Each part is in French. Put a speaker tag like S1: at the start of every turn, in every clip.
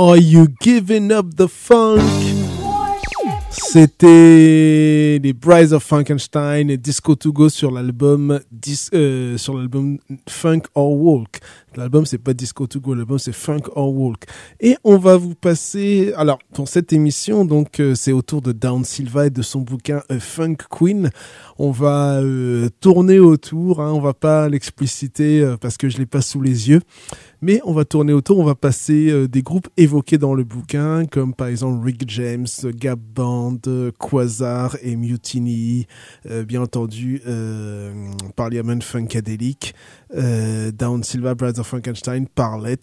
S1: Are You Giving Up the Funk? C'était les Brides of Frankenstein et Disco to Go sur l'album euh, sur l'album Funk or Walk. L'album c'est pas Disco to Go, l'album c'est Funk or Walk. Et on va vous passer alors pour cette émission donc euh, c'est autour de Down Silva et de son bouquin Funk Queen. On va euh, tourner autour, hein, on va pas l'expliciter parce que je l'ai pas sous les yeux. Mais on va tourner autour, on va passer euh, des groupes évoqués dans le bouquin, comme par exemple Rick James, Gap Band, Quasar et Mutiny, euh, bien entendu euh, Parliament Funkadelic, Down Silva, Brothers Frankenstein, Parlet.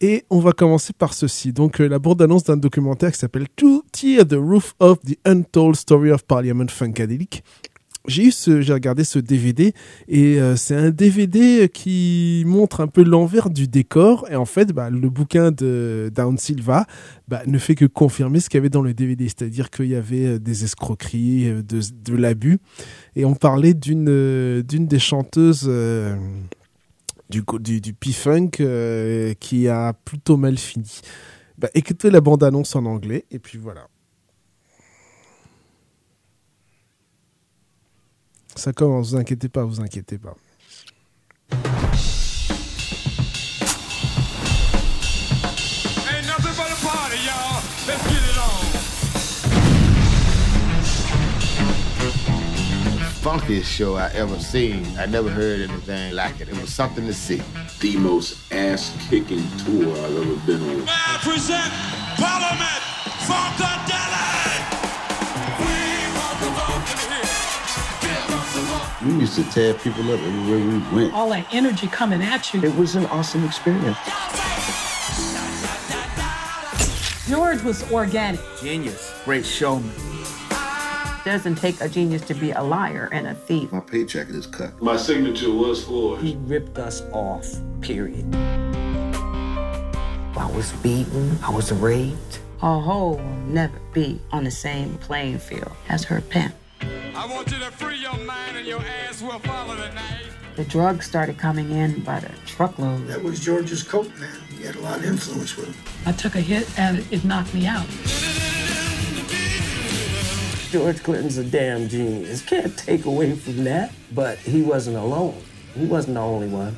S1: Et on va commencer par ceci. Donc, la bande-annonce d'un documentaire qui s'appelle To Tear the Roof of the Untold Story of Parliament Funkadelic j'ai eu ce, regardé ce DVD et euh, c'est un DVD qui montre un peu l'envers du décor et en fait, bah, le bouquin de Down Silva bah, ne fait que confirmer ce qu'il y avait dans le DVD, c'est-à-dire qu'il y avait euh, des escroqueries, euh, de, de l'abus et on parlait d'une d'une des chanteuses du, du, du P-Funk qui a plutôt mal fini. Bah, écoutez la bande-annonce en anglais et puis voilà. Ça commence, vous inquiétez pas, vous inquiétez pas.
S2: Funkiest show I ever seen. I never heard anything like it. It was something to see.
S3: The most ass-kicking tour I've ever been on. May I present Parliament Funkadelic! We used to tear people up everywhere we went.
S4: All that energy coming at you.
S2: It was an awesome experience.
S4: George was organic.
S2: Genius. Great showman.
S5: Doesn't take a genius to be a liar and a thief.
S3: My paycheck is cut. My signature was forged.
S6: He ripped us off, period. I was beaten. I was raped.
S5: A hoe will never be on the same playing field as her pimp. I want you to free your mind and your ass will follow tonight. The drugs started coming in by the truckload.
S7: That was George's coat, man. He had a lot of influence with him.
S4: I took a hit and it knocked me out.
S6: George Clinton's a damn genius. Can't take away from that. But he wasn't alone. He wasn't the only one.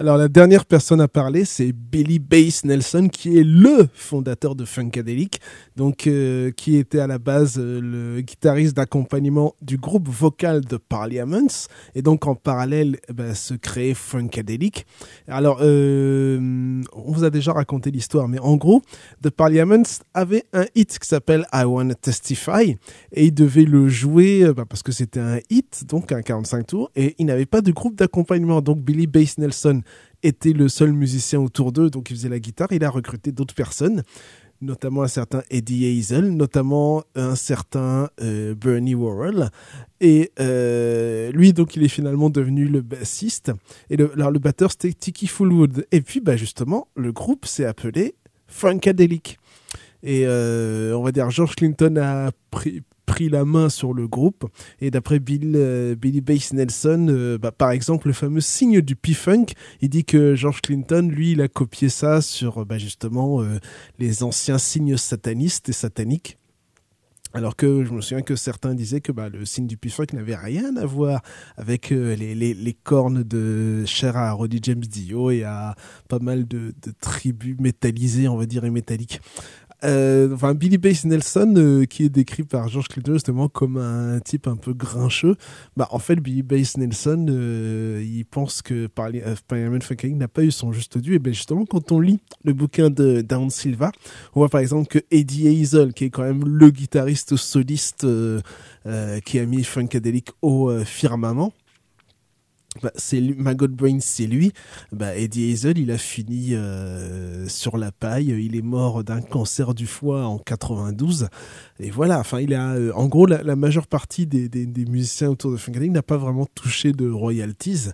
S1: Alors la dernière personne à parler, c'est Billy Bass Nelson, qui est le fondateur de Funkadelic, donc euh, qui était à la base euh, le guitariste d'accompagnement du groupe vocal de Parliaments, et donc en parallèle ben, se créait Funkadelic. Alors euh, on vous a déjà raconté l'histoire, mais en gros, The Parliaments avait un hit qui s'appelle I Wanna Testify, et il devait le jouer bah, parce que c'était un hit, donc un 45 tours, et il n'avait pas de groupe d'accompagnement, donc Billy Bass Nelson était le seul musicien autour d'eux, donc il faisait la guitare. Il a recruté d'autres personnes, notamment un certain Eddie Hazel, notamment un certain euh, Bernie Worrell. Et euh, lui, donc, il est finalement devenu le bassiste. Et le, alors, le batteur, c'était Tiki Fullwood. Et puis, bah, justement, le groupe s'est appelé Funkadelic. Et euh, on va dire, George Clinton a pris, pris la main sur le groupe. Et d'après Bill, euh, Billy Bass Nelson, euh, bah, par exemple, le fameux signe du P-Funk, il dit que George Clinton, lui, il a copié ça sur bah, justement euh, les anciens signes satanistes et sataniques. Alors que je me souviens que certains disaient que bah, le signe du P-Funk n'avait rien à voir avec les, cornes de cher à Roddy James Dio et à pas mal de, de tribus métallisées, on va dire, et métalliques. Euh, enfin, Billy Bass Nelson, euh, qui est décrit par George Clinton justement comme un type un peu grincheux, bah en fait Billy Bass Nelson, euh, il pense que Parliament Funkadelic n'a pas eu son juste dû. Et bien justement, quand on lit le bouquin de Down Silva, on voit par exemple que Eddie Hazel, qui est quand même le guitariste soliste qui a mis Funkadelic au firmament, bah, c'est Maggot Brain, c'est lui. Bah, Eddie Hazel, il a fini euh, sur la paille. Il est mort d'un cancer du foie en 92. Et voilà. Enfin, il a, euh, en gros, la, majeure partie des, des, des musiciens autour de Funkadelic n'a pas vraiment touché de royalties.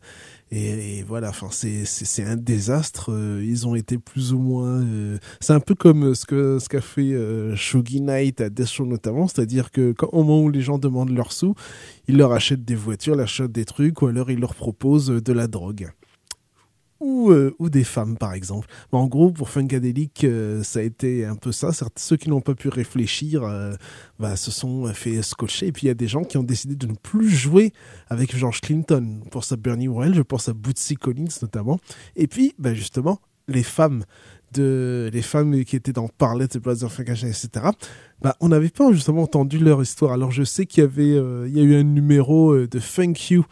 S1: Et, voilà, enfin, c'est un désastre. Euh, ils ont été plus ou moins. Euh, c'est un peu comme ce que ce qu'a fait euh, Shogi Knight à Death Show notamment, c'est-à-dire que au moment où les gens demandent leurs sous, ils leur achètent des voitures, leur achètent des trucs, ou alors ils leur proposent de la drogue ou, euh, ou des femmes, par exemple. En gros, pour Funkadelic, euh, ça a été un peu ça. ceux qui n'ont pas pu réfléchir euh, bah, se sont fait scotcher. Et puis, il y a des gens qui ont décidé de ne plus jouer avec George Clinton. Pour ça, Bernie Worrell, je pense à Bootsy Collins notamment. Et puis, bah, justement, les femmes de les femmes qui étaient dans Parlet de Brothers Frankenstein, etc. Bah, on n'avait pas justement entendu leur histoire. Alors je sais qu'il y il y a eu un numéro de Thank You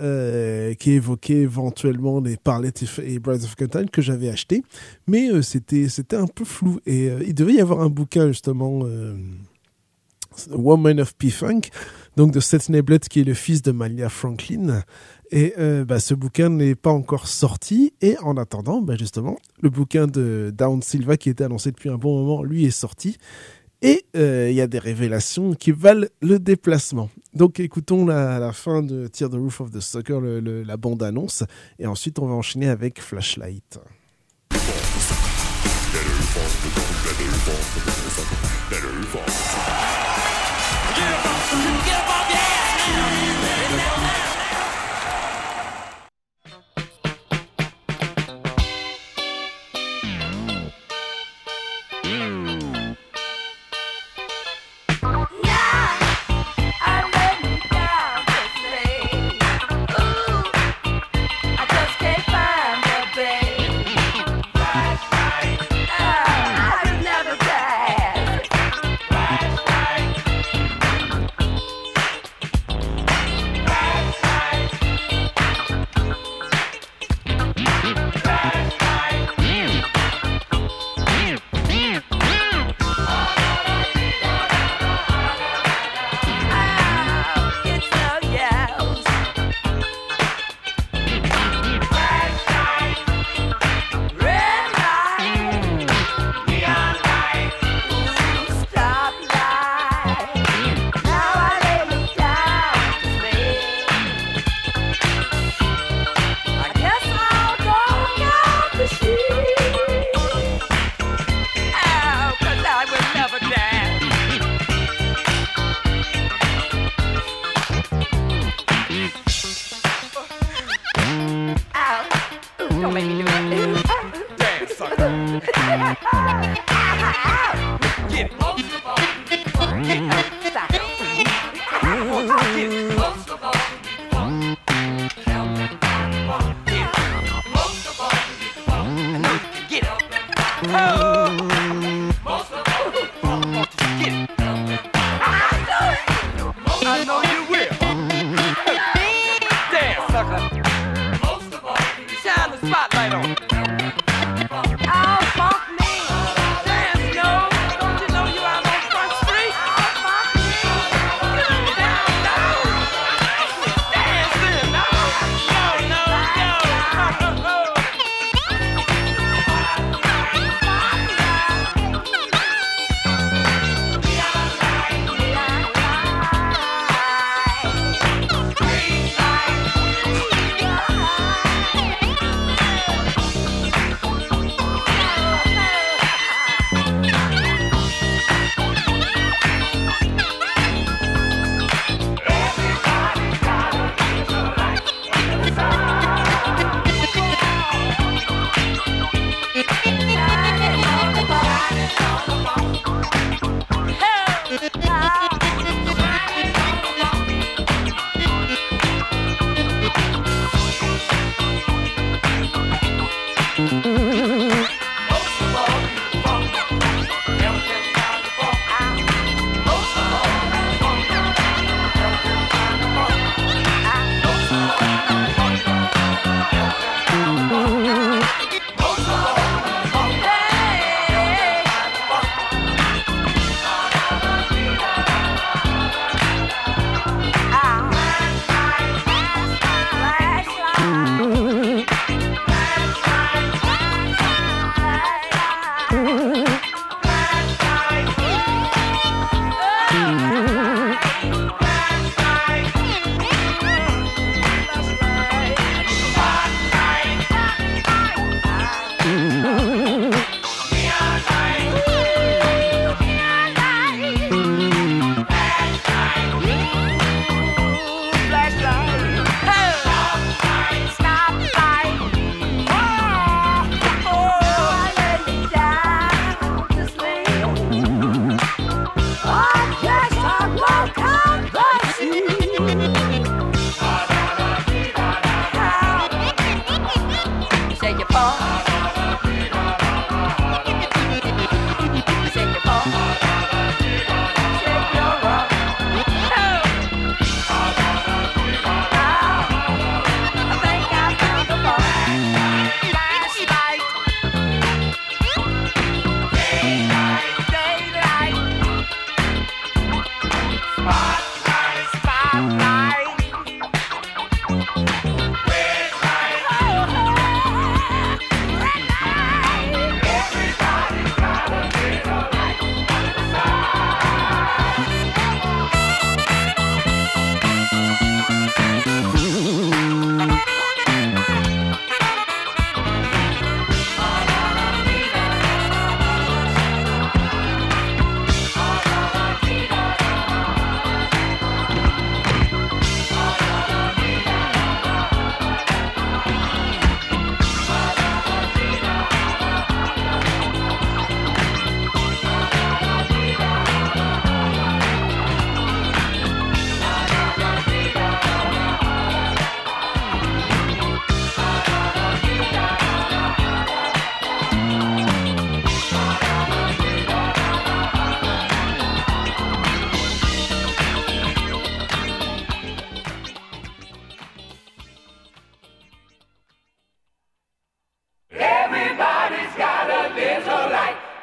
S1: euh, qui évoquait éventuellement les Parlets et Brides of Cotton que j'avais acheté, mais euh, c'était c'était un peu flou et euh, il devait y avoir un bouquin justement. Woman of P-Funk, donc de Seth Neblett qui est le fils de Malia Franklin. Et bah, ce bouquin n'est pas encore sorti. Et en attendant, bah, justement, le bouquin de Down Silva qui était annoncé depuis un bon moment, lui est sorti.
S8: Et euh, il y a des révélations qui valent le déplacement. Donc écoutons la, la fin de Tear the Roof of the Sucker, le, le, la bande-annonce, et ensuite on va enchaîner avec Flashlight.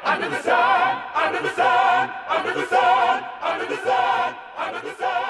S8: under the sun, under the sun, under the sun, under the sun, under the sun.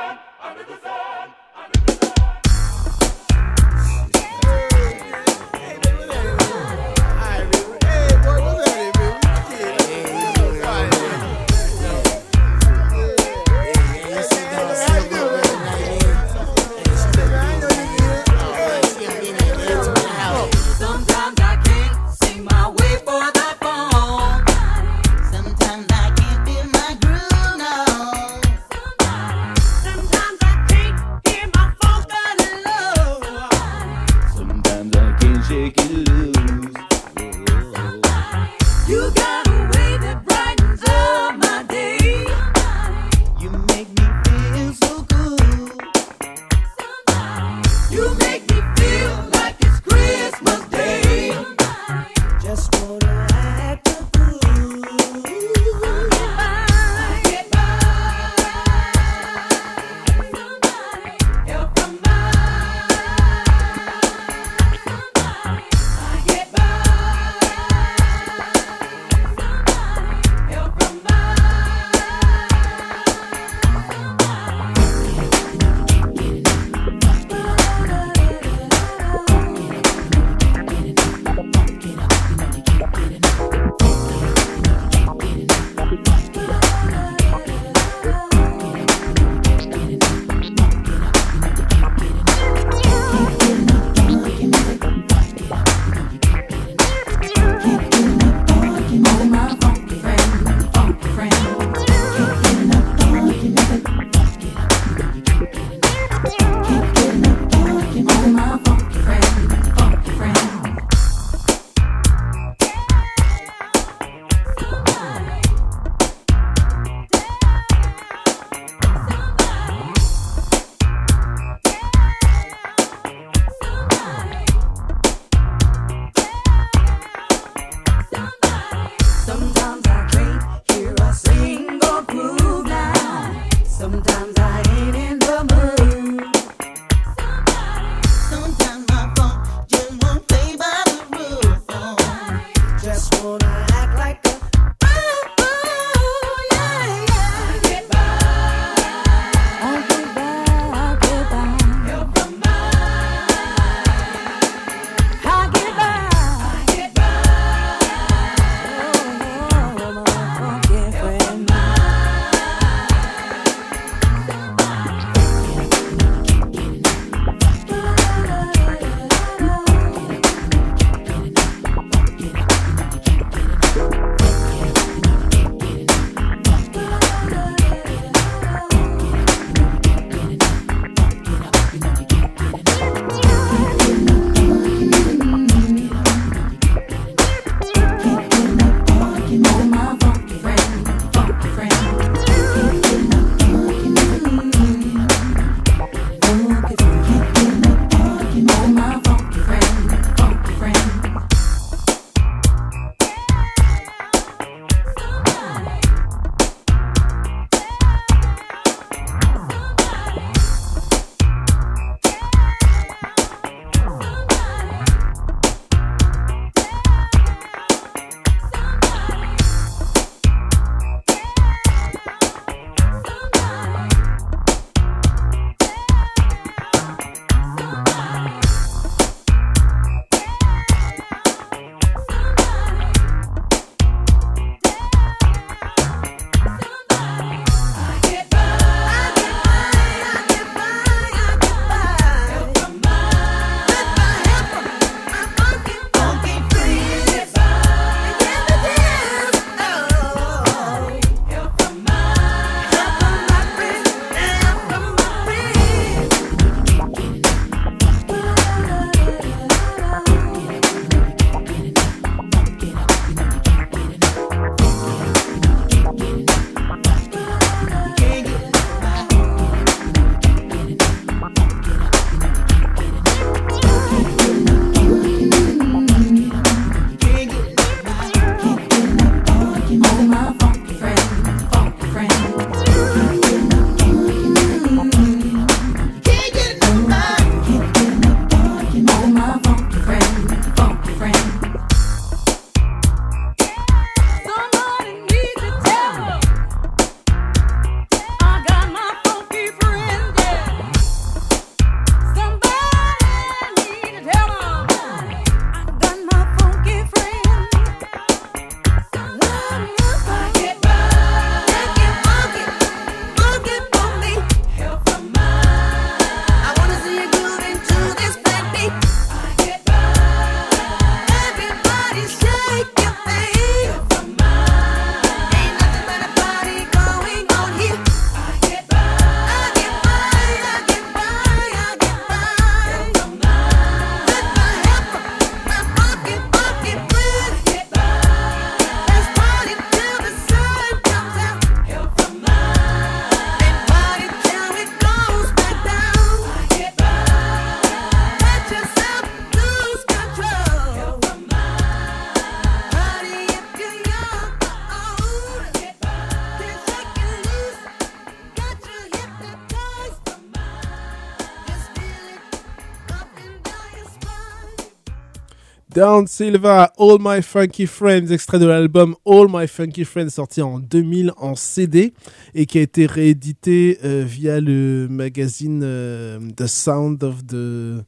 S1: Down Silva, All My Funky Friends, extrait de l'album All My Funky Friends sorti en 2000 en CD et qui a été réédité euh, via le magazine euh, The Sound of the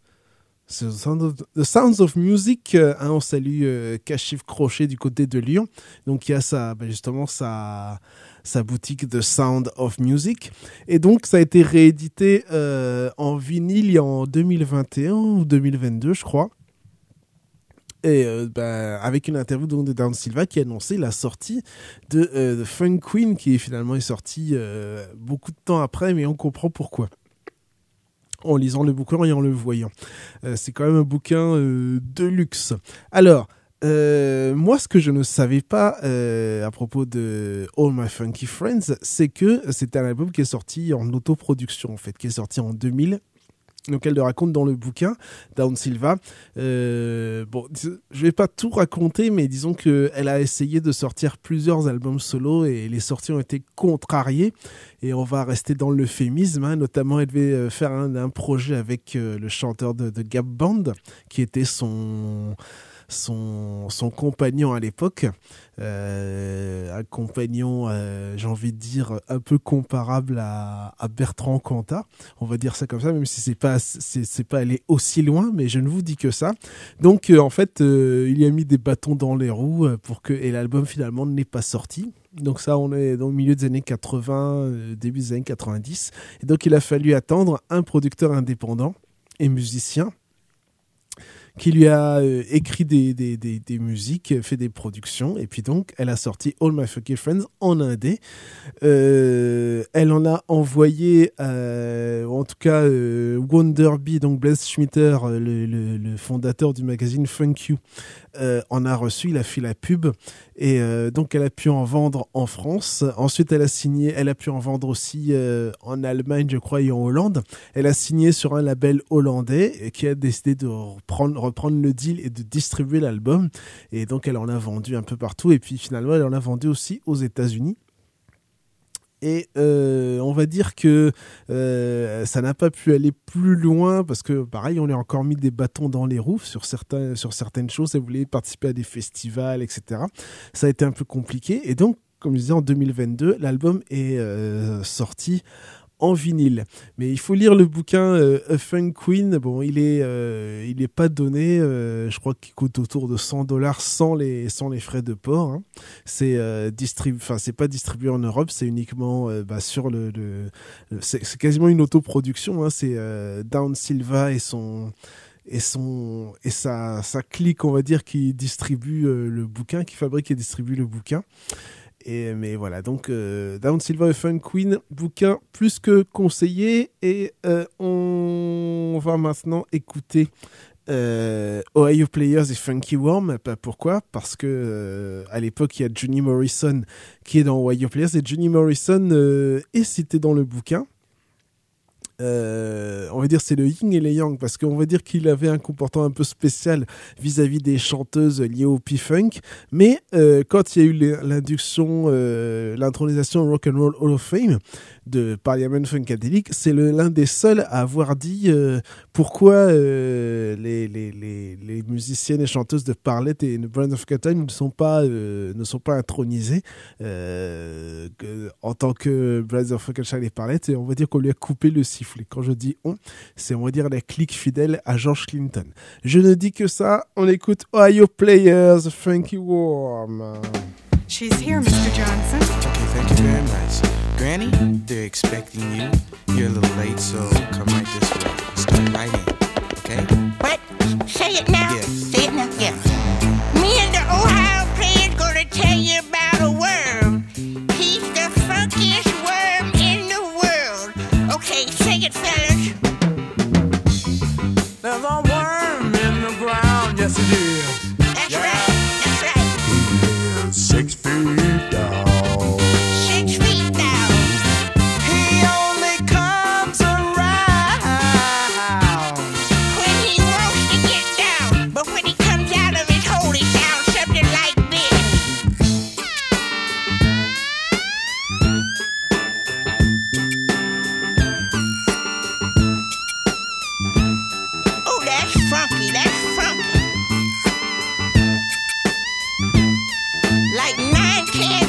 S1: Sounds of Music, euh, hein, on salue Kashif Crochet du côté de Lyon. Donc il y a ben, justement sa boutique The Sound of Music. Et donc ça a été réédité en vinyle en 2021 ou 2022 je crois et euh, bah, avec une interview de Down Silva qui annonçait la sortie de euh, The Funk Queen qui finalement est sortie euh, beaucoup de temps après mais on comprend pourquoi en lisant le bouquin et en le voyant. c'est quand même un bouquin de luxe. Alors, moi, ce que je ne savais pas à propos de All My Funky Friends, c'est que c'était un album qui est sorti en autoproduction, en fait, qui est sorti en 2000 donc elle le raconte dans le bouquin Down Silva. Euh, bon, je vais pas tout raconter, mais disons que elle a essayé de sortir plusieurs albums solo et les sorties ont été contrariées. Et on va rester dans l'euphémisme. Hein. Notamment, elle devait euh, faire un, projet avec euh, le chanteur de, de Gap Band, qui était son son, son compagnon à l'époque, euh, un compagnon, euh, j'ai envie de dire, un peu comparable à, à, Bertrand Cantat, on va dire ça comme ça, même si c'est pas c'est pas aller aussi loin, mais je ne vous dis que ça. Donc euh, en fait, euh, il y a mis des bâtons dans les roues pour que et l'album finalement n'est pas sorti. Donc ça, on est dans le milieu des années 80, début des années 90. Et donc il a fallu attendre un producteur indépendant et musicien qui lui a euh, écrit des, des, des, musiques, fait des productions, et puis donc elle a sorti All My Fucking Friends en indé. Euh, elle en a envoyé, euh, en tout cas, euh, Wonderby, donc Blaise Schmitter, le, le, le, fondateur du magazine Funk You, euh, en a reçu, il a fait la pub, et donc elle a pu en vendre en France. Ensuite, elle a signé, elle a pu en vendre aussi en Allemagne, je crois, et en Hollande. Elle a signé sur un label hollandais qui a décidé de reprendre le deal et de distribuer l'album. Et donc, elle en a vendu un peu partout. Et puis, finalement, elle en a vendu aussi aux États-Unis. Et euh, on va dire que euh, ça n'a pas pu aller plus loin parce que pareil, on lui a encore mis des bâtons dans les roues sur, certains, sur certaines choses. Elle voulait participer à des festivals, etc. Ça a été un peu compliqué. Et donc, comme je disais, en 2022, l'album est euh, sorti en vinyle. Mais il faut lire le bouquin euh, A Fun Queen. Bon, il est, euh, il est pas donné. Euh, je crois qu'il coûte autour de 100 dollars sans les, sans les frais de port. Hein. C'est euh, enfin c'est pas distribué en Europe, c'est uniquement euh, bah, sur le, le, c'est quasiment une autoproduction. Hein. C'est Down Silva et son et son et sa sa clique on va dire qui distribue le bouquin, qui fabrique et distribue le bouquin. Mais voilà, donc euh, Down Silver et Fun Queen, bouquin plus que conseillé. Et euh, on va maintenant écouter euh, Ohio Players et Funky Worm. Pourquoi Parce que euh, à l'époque, il y a Johnny Morrison qui est dans Ohio Players et Johnny Morrison est cité dans le bouquin. Euh, on va dire c'est le yin et le yang parce qu'on va dire qu'il avait un comportement un peu spécial vis-à-vis des chanteuses liées au P-Funk mais euh, quand il y a eu l'induction euh, l'intronisation Rock and Roll Hall of Fame de Parliament Funkadelic, c'est l'un des seuls à avoir dit euh, pourquoi euh, les, musiciennes et chanteuses de Parlet et de Brand of Cotton ne sont pas, euh, ne sont pas intronisées en tant que Brand of Cotton et Parlet. Et on va dire qu'on lui a coupé le sifflet. Quand je dis on, c'est on va dire la clique fidèle à George Clinton. Je ne dis que ça, on écoute Ohio Players, Funky Warm.
S9: She's here, Mr. Johnson.
S10: Okay, thank you very much. Granny, they're expecting you. You're a little late, so come right this way. Start right in, okay?
S11: What? Say it now.
S10: Yes.
S11: Say it now. Yes. Uh-huh. Me and the Ohio player's gonna tell you about a worm. He's the funkiest worm in the world. Okay, say it, fellas.
S12: There's a worm in the ground. Yes, it is.
S1: Kiss.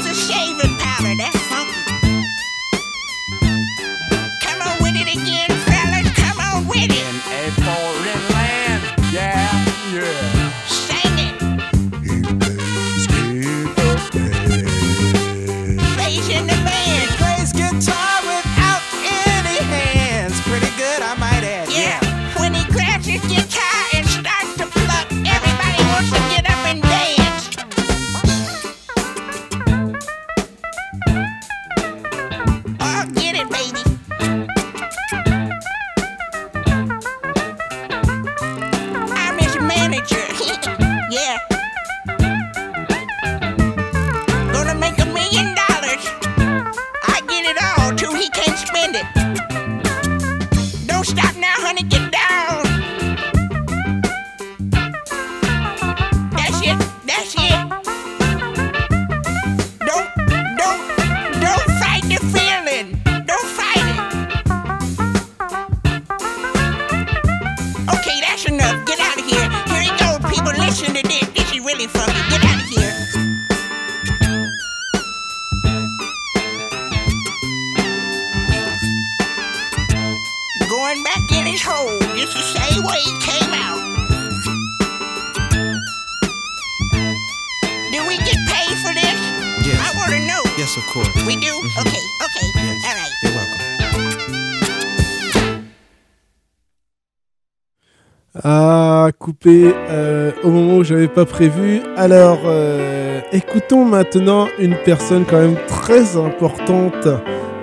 S1: Euh, au moment où j'avais pas prévu. Alors, euh, écoutons maintenant une personne quand même très importante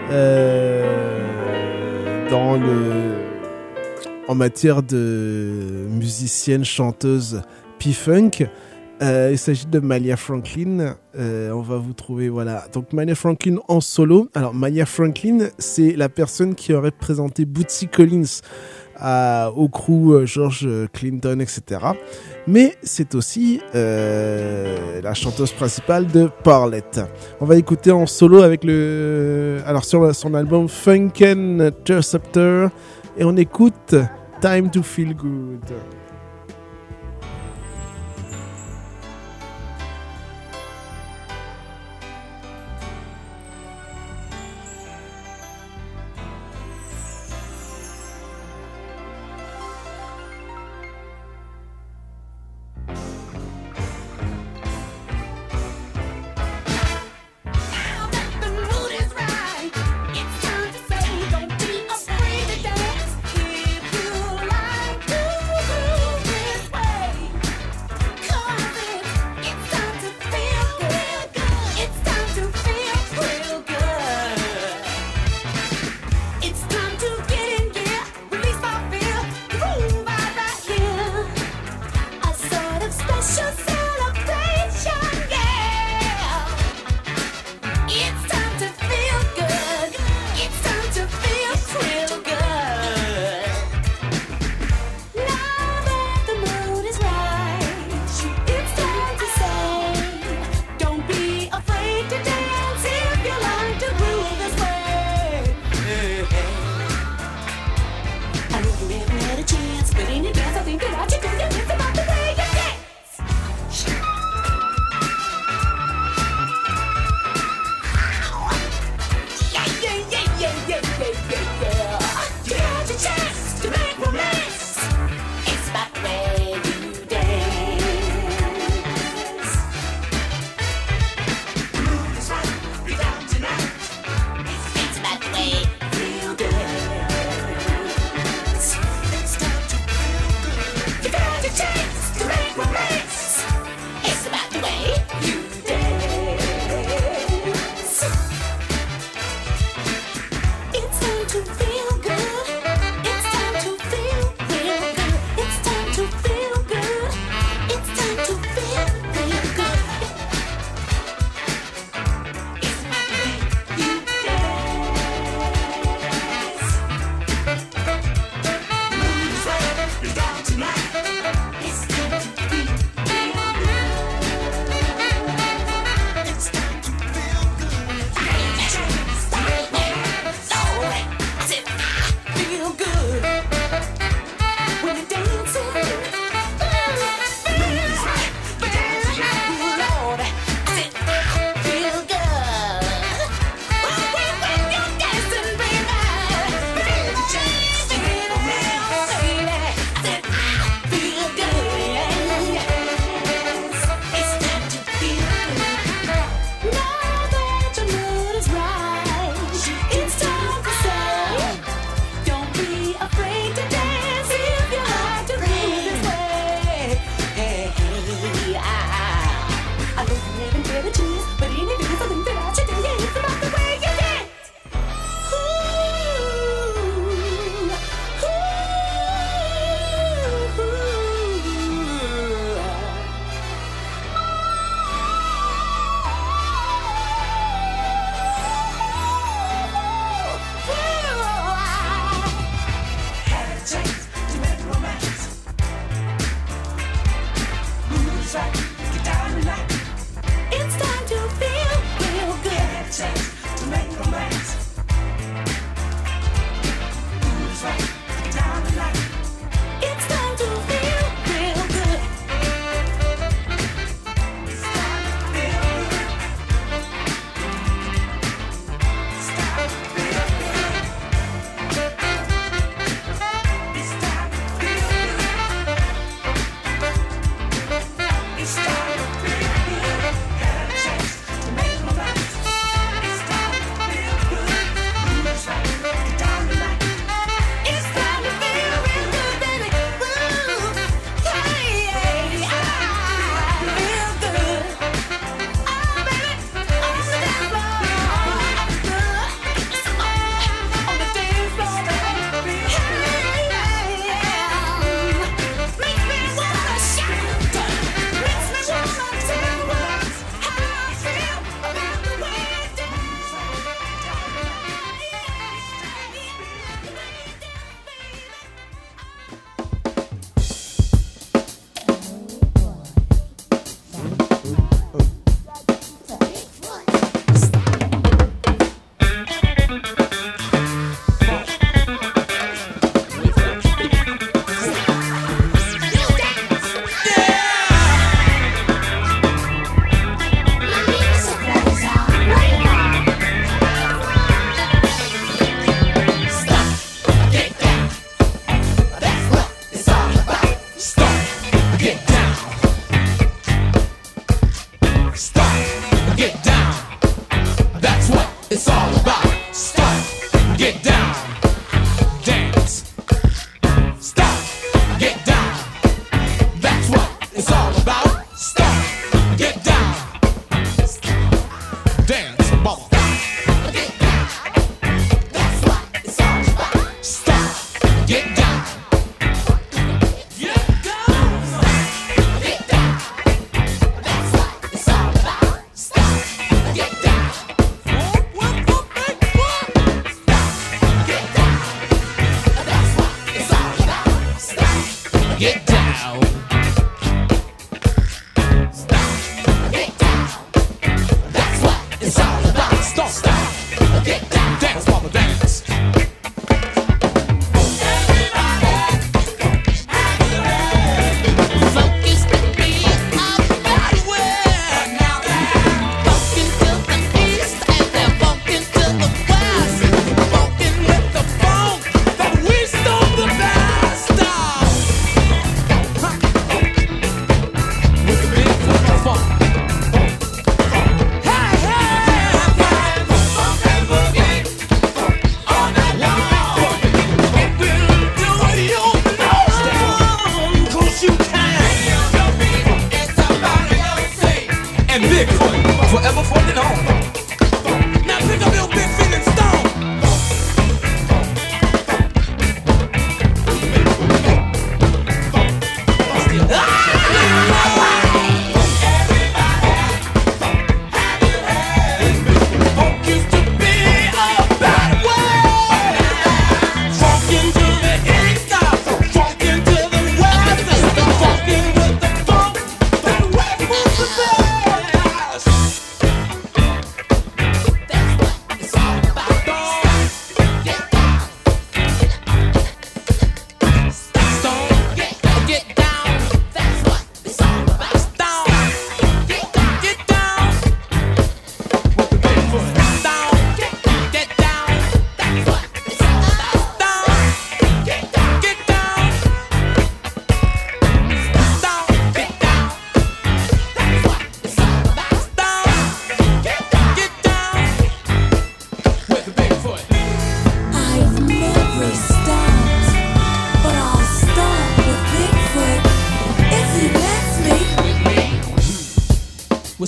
S1: euh, dans le en matière de musicienne chanteuse P-funk. Il s'agit de Malia Franklin. On va vous trouver, voilà. Donc Malia Franklin en solo. Alors Malia Franklin, c'est la personne qui aurait présenté Bootsy Collins au crew euh, George Clinton, etc. Mais c'est aussi euh, la chanteuse principale de Parlette. On va écouter en solo avec le, alors sur son album Funkin' Interceptor, et on écoute Time to Feel Good.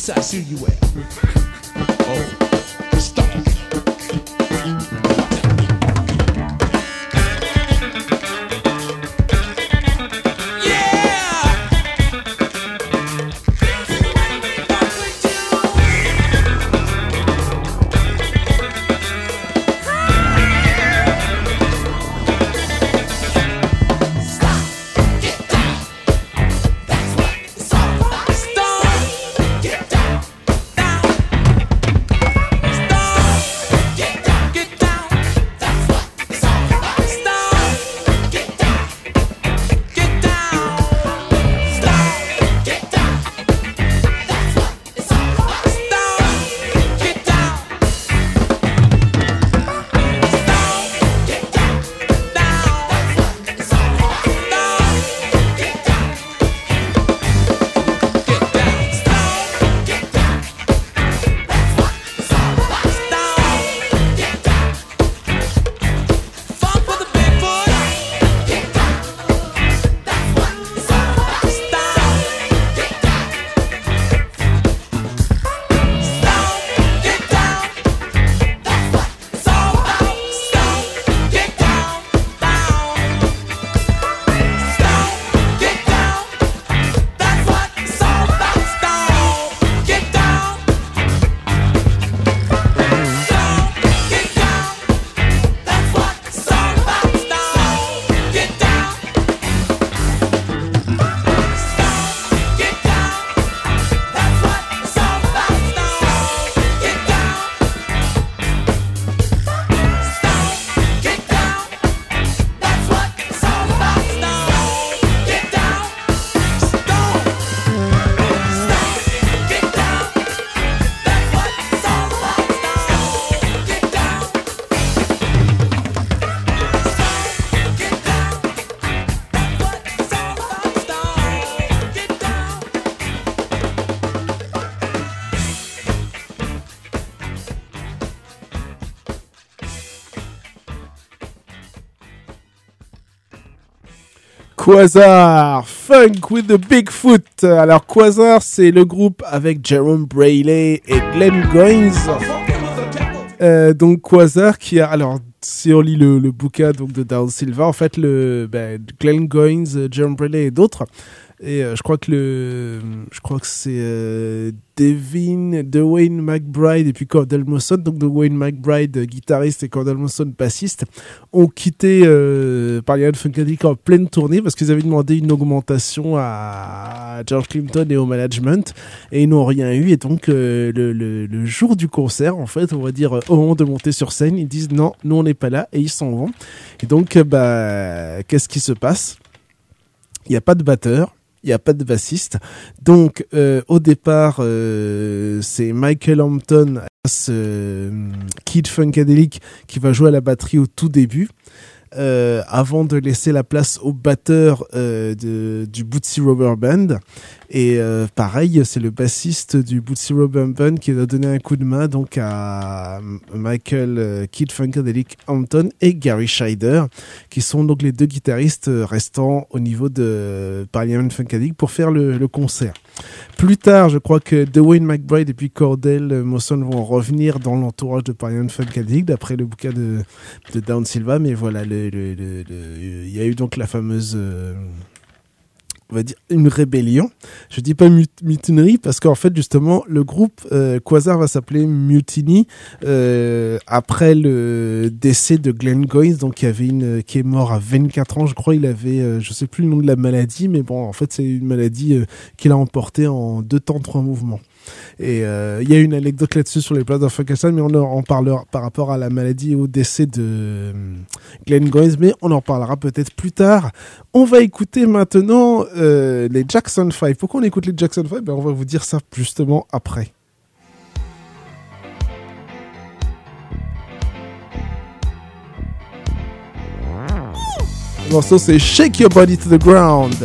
S13: I see you at?
S1: Quasar, Funk with the Bigfoot. Alors Quasar, c'est le groupe avec Jerome Brayley et Glenn Goins. Euh, donc Quasar qui a alors si on lit le, le bouquin donc de Down Silva, en fait le ben, Glenn Goins, Jerome Brayley et d'autres Et je crois que le, je crois que c'est Devin, Dwayne McBride et puis Cordell Mosson. Donc Dwayne McBride, guitariste, et Cordell Mosson, bassiste, ont quitté euh, Parliament Funkadelic en pleine tournée parce qu'ils avaient demandé une augmentation à George Clinton et au management et ils n'ont rien eu. Et donc euh, le, le, le, jour du concert, en fait, on va dire au moment de monter sur scène, ils disent non, nous on n'est pas là et ils s'en vont. Et donc, bah, qu'est-ce qui se passe? Il n'y a pas de batteur il n'y a pas de bassiste. Donc, euh, au départ, euh, c'est Michael Hampton, ce Kid Funkadelic, qui va jouer à la batterie au tout début. Euh, avant de laisser la place au batteur euh, du Bootsy Rubber Band. Et euh, pareil, c'est le bassiste du Bootsy Band qui a donné un coup de main donc à Michael euh, Kid Funkadelic Hampton et Gary Scheider, qui sont donc les deux guitaristes restants au niveau de Parliament Funkadelic pour faire le, le concert. Plus tard, je crois que Dwayne McBride et puis Cordell Mosson vont revenir dans l'entourage de Parliament Funkadelic d'après le bouquin de, de Down Silva, mais voilà, il le, le, le, y a eu donc la fameuse... Euh, on va dire une rébellion. Je dis pas mutinerie parce qu'en fait justement le groupe euh, Quasar va s'appeler Mutiny euh, après le décès de Glenn Goynes donc qui avait une qui est mort à 24 ans je crois il avait euh, je sais plus le nom de la maladie mais bon en fait c'est une maladie euh, qu'il a emportée en deux temps trois mouvements. Et euh, il y a une anecdote là-dessus sur les places de mais on en parlera par rapport à la maladie et au décès de euh, Glenn Goins, mais on en parlera peut-être plus tard. On va écouter maintenant euh, les Jackson 5. Pourquoi on écoute les Jackson 5 ben, On va vous dire ça justement après. Le morceau c'est Shake Your Body to the Ground.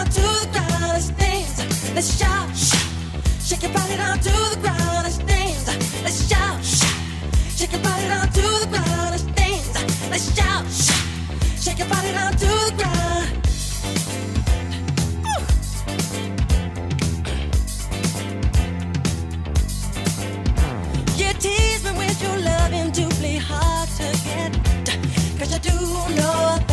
S1: To the ground, let's shout, shake your body down to the ground. Dance. Let's shout, shake your body down to the ground. Dance. Let's shout, shake your body down to the ground. Tease me with your doubly hard to get. Cause I do know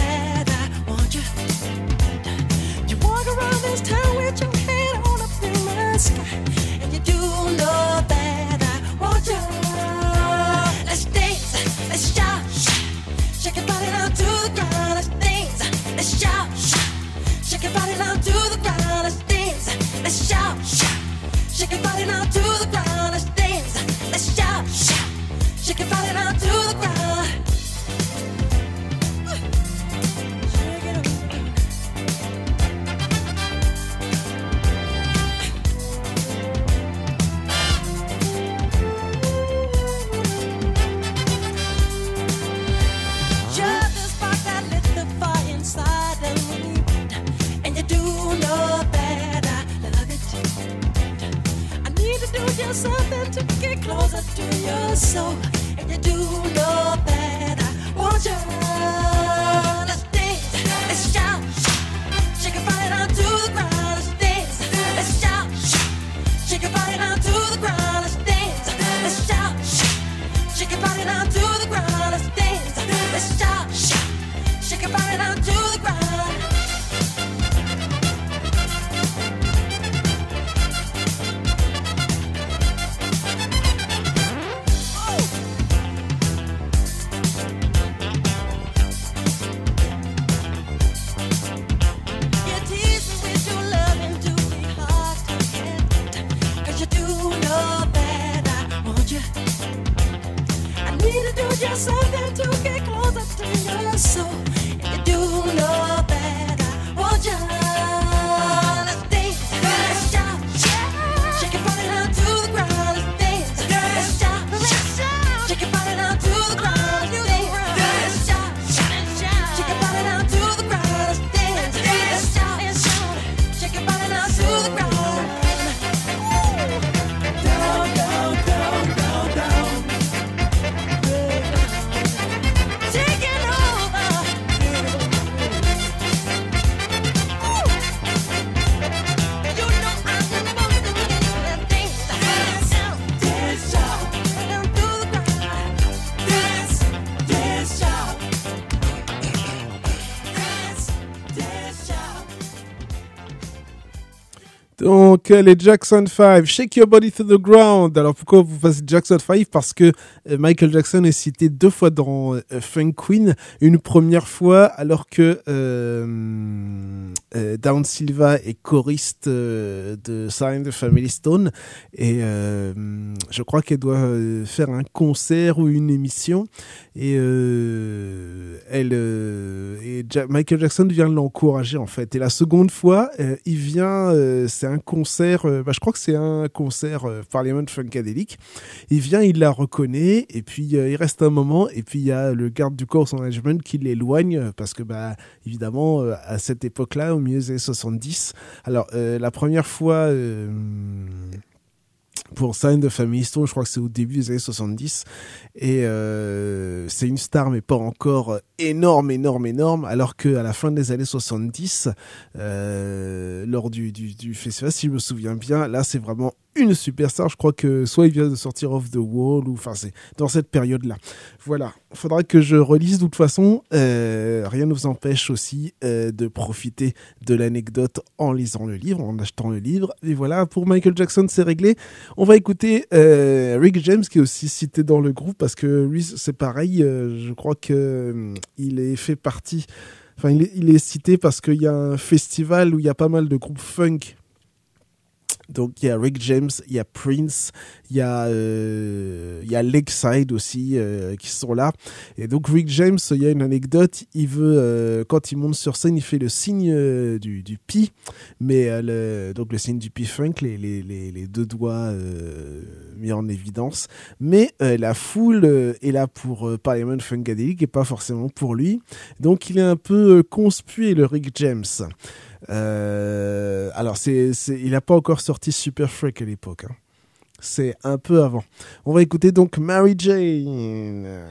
S1: shake your body down to the ground. Something to get closer to your soul. And you do know that I want you. Let's dance, let's shout, shake your body down to the ground. Let's dance, let's shout, shake your body down to the ground. Let's dance, let's shout, shake your body down to Euh, les Jackson 5, Shake Your Body to the Ground. Alors, pourquoi vous passez Jackson 5 Parce que euh, Michael Jackson est cité deux fois dans euh, Funk Queen. Une première fois, alors que Down Silva est choriste de Sign the Family Stone. Et je crois qu'elle doit faire un concert ou une émission. Et, elle, Michael Jackson vient l'encourager, en fait. Et la seconde fois, il vient, c'est un concert, euh, bah, je crois que c'est un concert euh, Parliament Funkadelic. Il vient, il la reconnaît, et puis euh, il reste un moment, et puis il y a le garde du corps management qui l'éloigne, parce que, bah, évidemment, à cette époque-là, au milieu des années 70, alors la première fois pour Sign de Family Stone, je crois que c'est au début des années 70. Et euh, c'est une star, mais pas encore énorme, énorme, énorme. Alors qu'à la fin des années 70, euh, lors du, du, du, festival, si je me souviens bien, là, c'est vraiment une superstar. Je crois que soit il vient de sortir Off the Wall, ou enfin, c'est dans cette période-là. Voilà. Il faudra que je relise. De toute façon, euh, rien ne vous empêche aussi euh, de profiter de l'anecdote en lisant le livre, en achetant le livre. Et voilà, pour Michael Jackson, c'est réglé. On va écouter euh, Rick James, qui est aussi cité dans le groupe, parce que lui, c'est pareil. je crois que il est fait partie. Enfin, il est, il est cité parce qu'il y a un festival où il y a pas mal de groupes funk donc il y a Rick James, il y a Prince, il y a euh, Lakeside aussi euh, qui sont là. Et donc Rick James, il y a une anecdote, il veut euh, quand il monte sur scène, il fait le signe euh, du, du pi, mais donc le signe du pi funk, les, les deux doigts mis en évidence. Mais la foule est là pour Parliament Funkadelic et pas forcément pour lui. Donc il est un peu conspué le Rick James. Euh, alors, c'est, il n'a pas encore sorti Super Freak à l'époque. Hein. C'est un peu avant. On va écouter donc Mary Jane.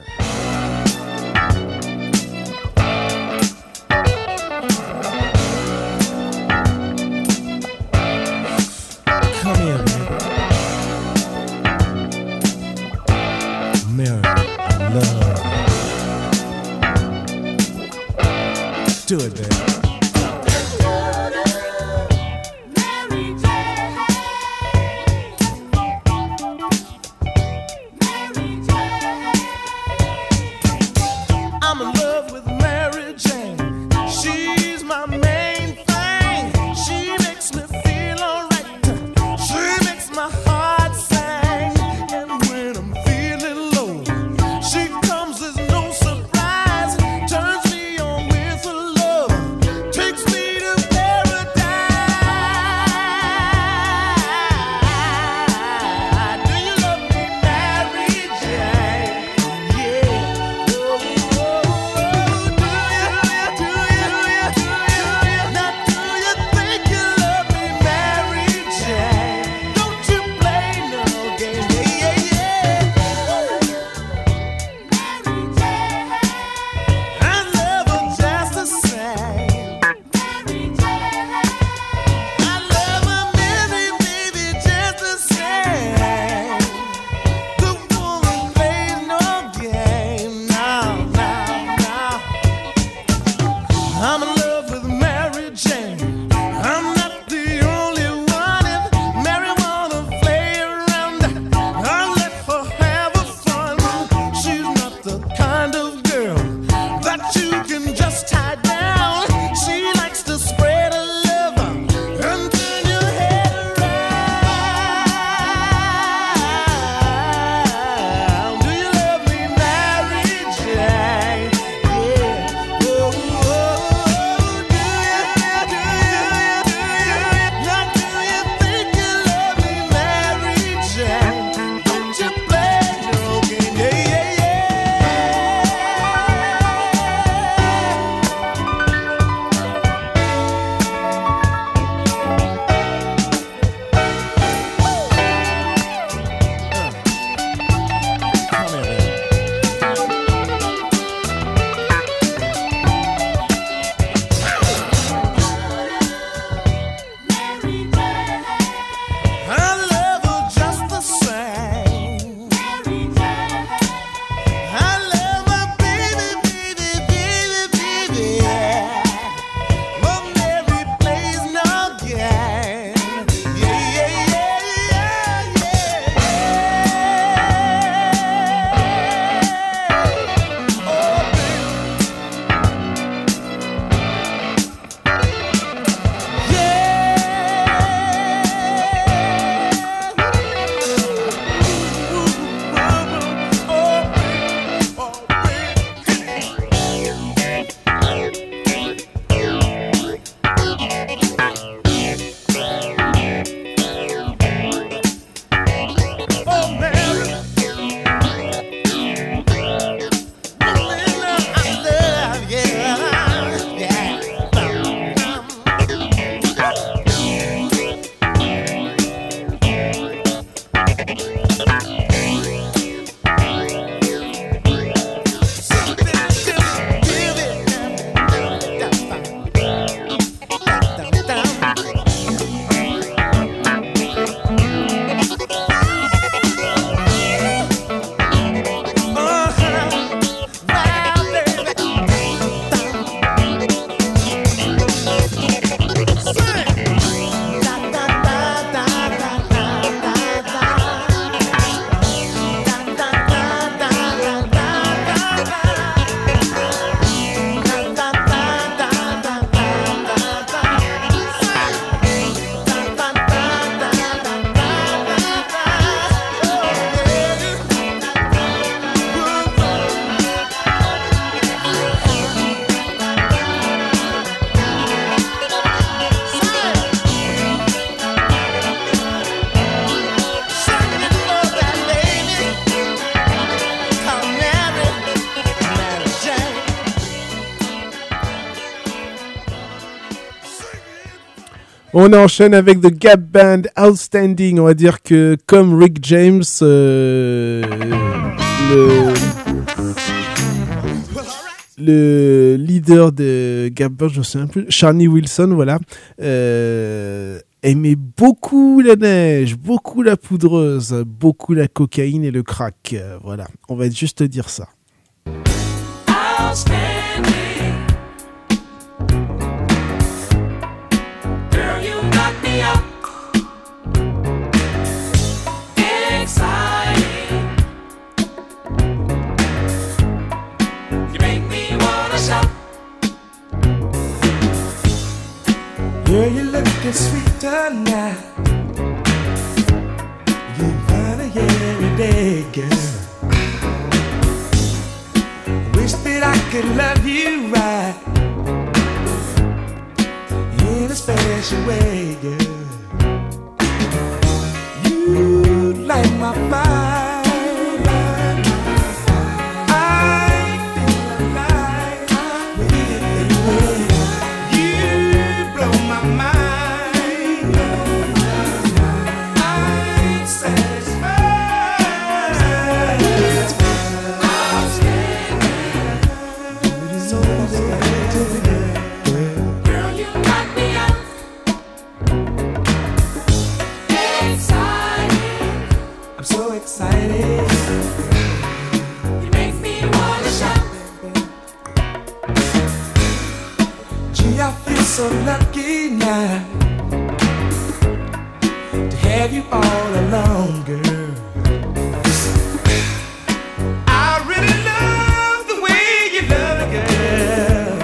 S1: On enchaîne avec The Gap Band Outstanding. On va dire que comme Rick James, euh, le, le leader de Gap Band, je ne sais plus, Charlie Wilson, voilà, euh, aimait beaucoup la neige, beaucoup la poudreuse, beaucoup la cocaïne et le crack. Voilà, on va juste dire ça.
S14: Tonight. You every day, girl. Wish that I could love you right in a special way, girl. You light my fire. So lucky now to have you all alone, girl. I really love the way you love a girl.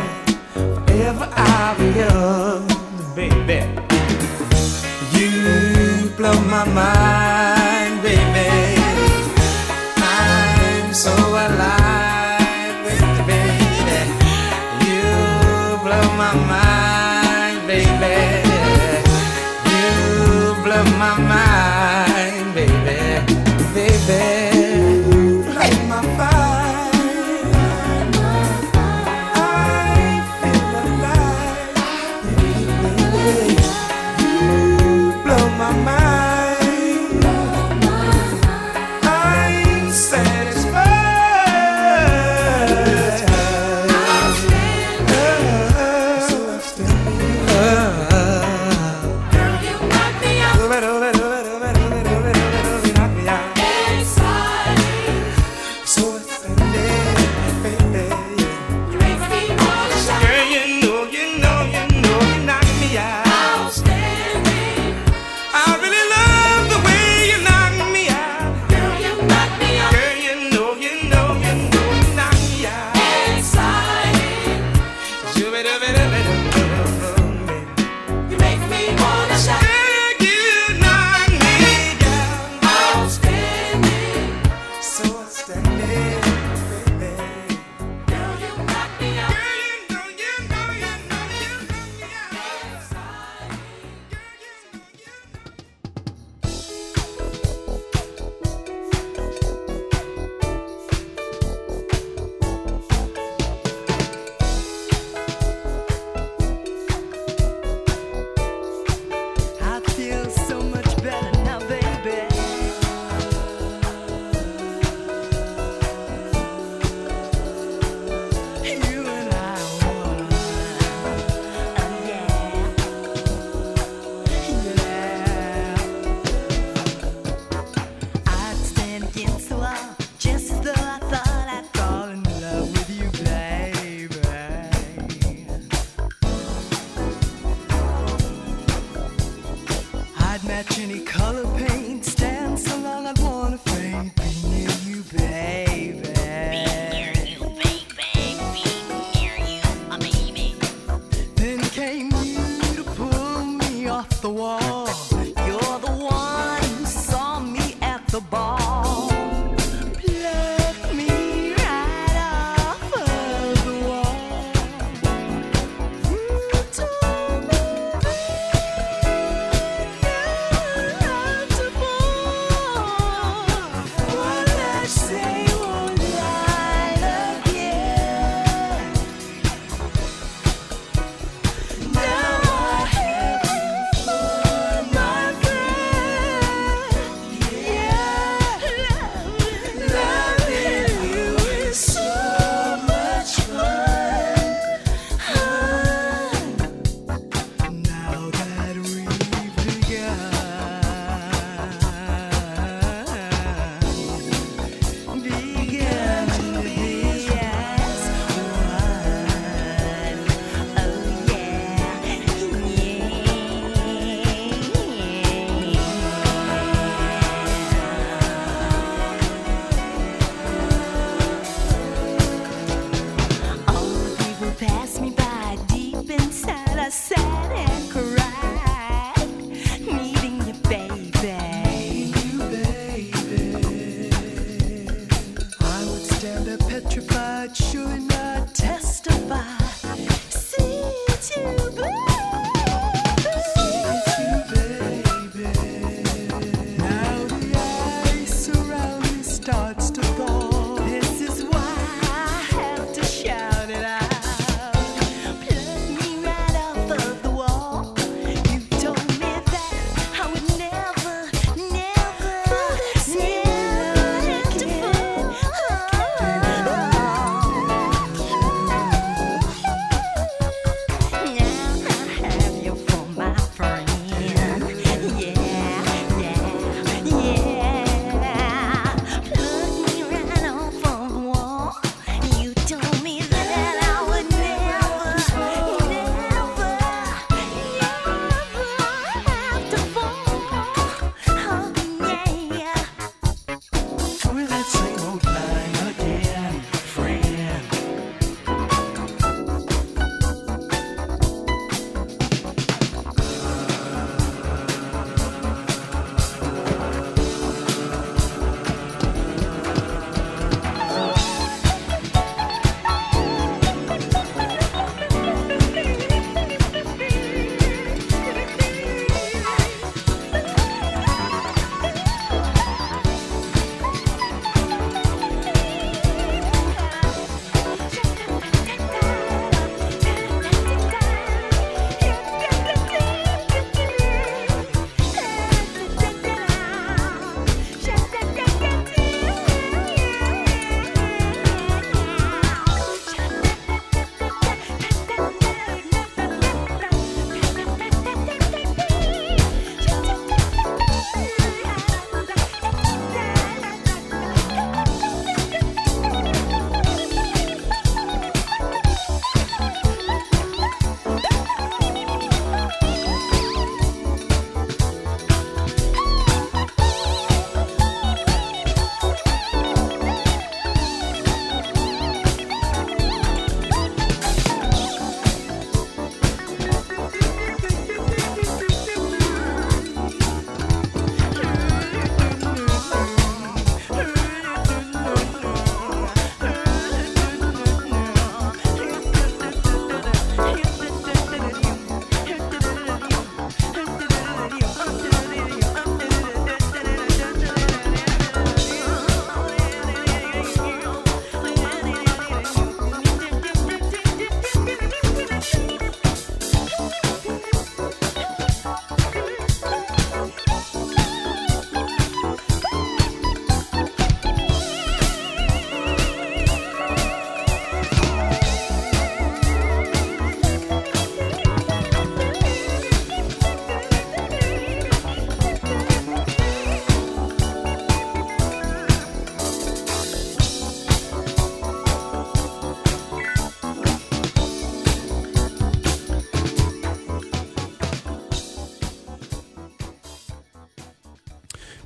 S14: Forever I'll be yours, baby. You blow my mind,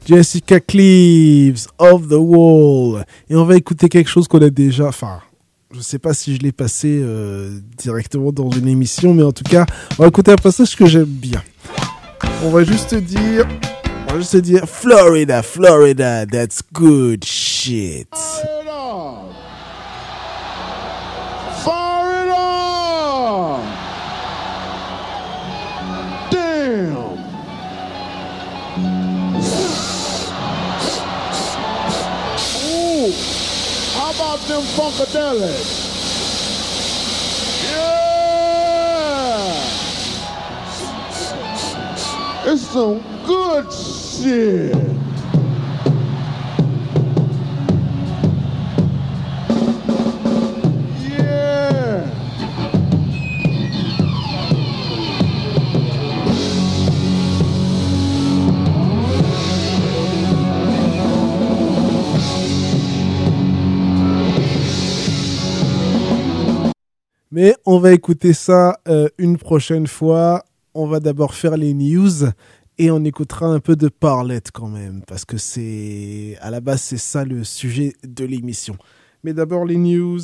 S1: Jessica Cleaves, Of the Wall. Et on va écouter quelque chose qu'on a déjà, enfin, je sais pas si je l'ai passé euh, directement dans une émission, mais en tout cas, on va écouter un passage que j'aime bien. On va juste dire, on va juste dire, Florida, Florida, that's good shit.
S15: Them funkadelics. Yeah! It's some good shit.
S1: Mais on va écouter ça euh, une prochaine fois. On va d'abord faire les news et on écoutera un peu de parlette quand même parce que c'est à la base c'est ça le sujet de l'émission. Mais d'abord les news.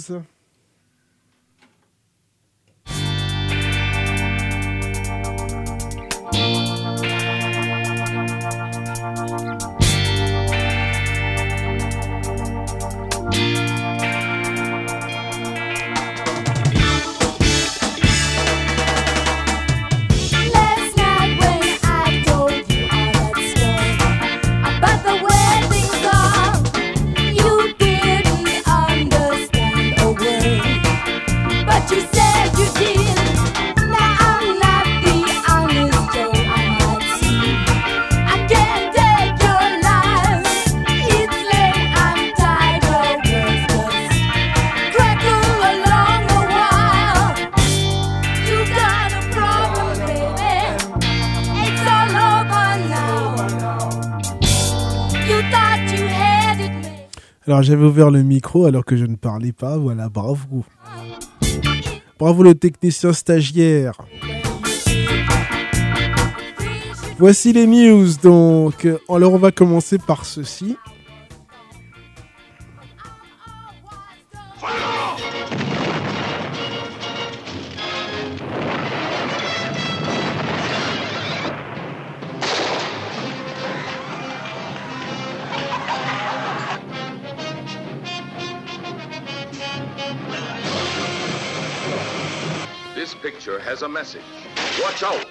S1: J'avais ouvert le micro alors que je ne parlais pas. Voilà, bravo. Bravo le technicien stagiaire. Voici les news donc. Alors on va commencer par ceci.
S16: Picture has a message. Watch out!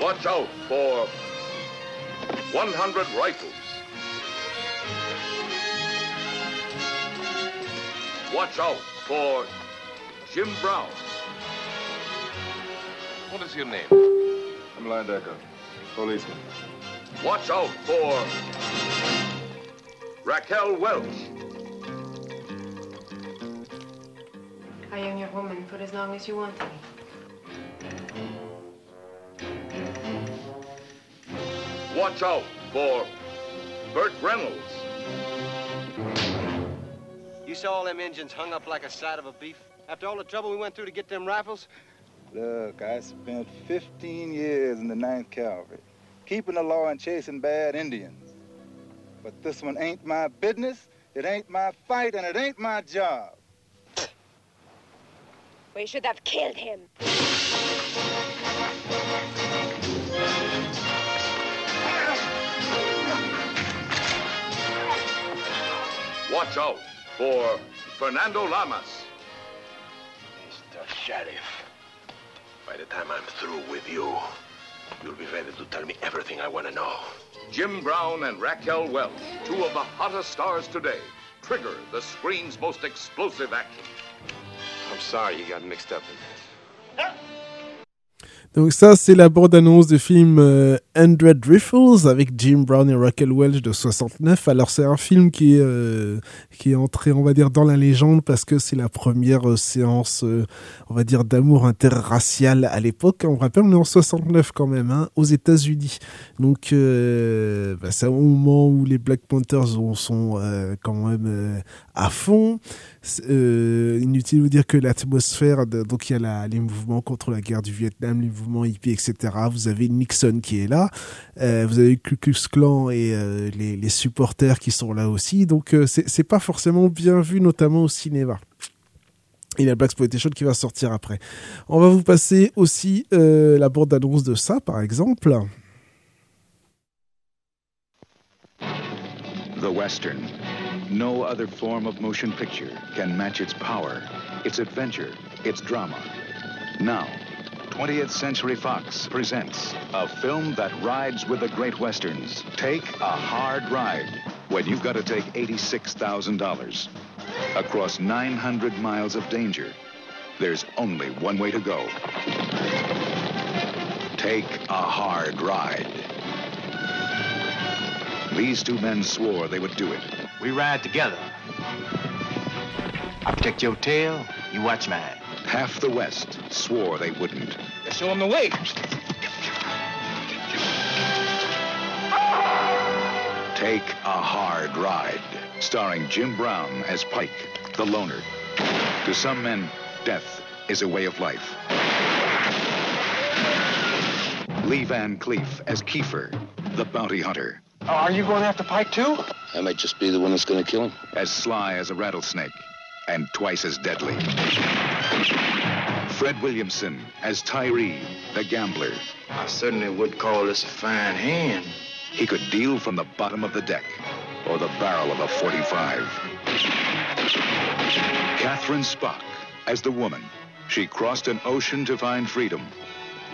S16: Watch out for 100 rifles. Watch out for Jim Brown. What is your name?
S17: I'm Linedecker, policeman.
S16: Watch out for Raquel Welch.
S18: I am your woman for as long as you want me.
S16: Watch out for Burt Reynolds.
S19: You saw all them engines hung up like a side of a beef? After all the trouble we went through to get them rifles?
S17: Look, I spent 15 years in the Ninth Cavalry, keeping the law and chasing bad Indians. But this one ain't my business, it ain't my fight, and it ain't my job.
S20: We should have killed him.
S16: Watch out for Fernando Lamas.
S21: Mr. Sheriff, by the time I'm through with you, you'll be ready to tell me everything I want to know.
S16: Jim Brown and Raquel Welch, two of the hottest stars today. Trigger, the screen's most explosive action.
S21: I'm sorry you got mixed up in this.
S1: Donc ça, c'est la bande-annonce du film euh, Hundred Rifles avec Jim Brown et Raquel Welch de 69. Alors c'est un film qui est, euh, qui est entré, on va dire, dans la légende parce que c'est la première euh, séance, euh, on va dire, d'amour interracial à l'époque. On rappelle, on est en 69 quand même, hein, aux États-Unis. Donc euh, bah, c'est au moment où les Black Panthers sont quand même à fond. Euh, inutile de vous dire que l'atmosphère, donc il y a les mouvements contre la guerre du Vietnam, les mouvements hippies, etc. Vous avez Nixon qui est là, euh, vous avez Ku Klux Klan et euh, les, supporters qui sont là aussi. Donc c'est pas forcément bien vu, notamment au cinéma. Et la Black Exploitation qui va sortir après. On va vous passer aussi la bande annonce de ça, par exemple.
S22: No other form of motion picture can match its power, its adventure, its drama. Now, 20th Century Fox presents a film that rides with the great westerns. Take a hard ride when you've got to take $86,000 across 900 miles of danger. There's only one way to go. Take a hard ride. These two men swore they would do it.
S19: We ride together. I protect your tail, you watch mine.
S22: Half the West swore they wouldn't.
S19: Let's show them the way.
S22: Take a Hard Ride, starring Jim Brown as Pike, the loner. To some men, death is a way of life. Lee Van Cleef as Kiefer, the bounty hunter.
S19: Oh, are you going after Pike too?
S21: I might just be the one that's going to kill him.
S22: As sly as a rattlesnake and twice as deadly. Fred Williamson as Tyree, the gambler.
S19: I certainly would call this a fine hand.
S22: He could deal from the bottom of the deck or the barrel of a 45. Catherine Spock as the woman. She crossed an ocean to find freedom.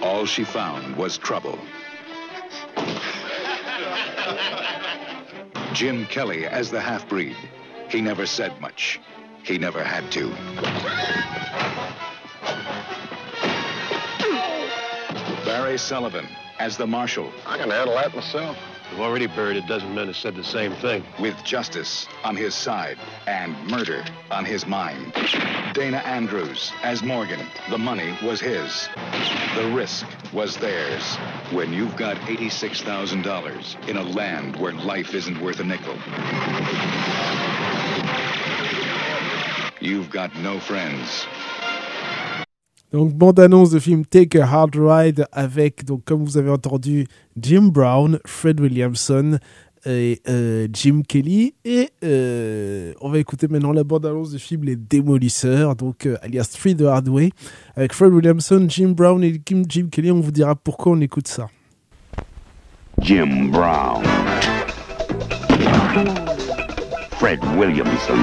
S22: All she found was trouble. Jim Kelly as the half-breed. He never said much. He never had to. Barry Sullivan as the marshal.
S21: I can handle that myself.
S19: You've already buried a dozen men who said the same thing.
S22: With justice on his side and murder on his mind. Dana Andrews as Morgan. The money was his. The risk was theirs. When you've got $86,000 in a land where life isn't worth a nickel, you've got no friends.
S1: Donc, bande-annonce de film Take a Hard Ride avec, donc, comme vous avez entendu, Jim Brown, Fred Williamson et euh, Jim Kelly. Et euh, on va écouter maintenant la bande-annonce du film Les Démolisseurs, donc euh, alias Three the Hard Way, avec Fred Williamson, Jim Brown et Jim Kelly. On vous dira pourquoi on écoute ça.
S23: Jim Brown. Fred Williamson.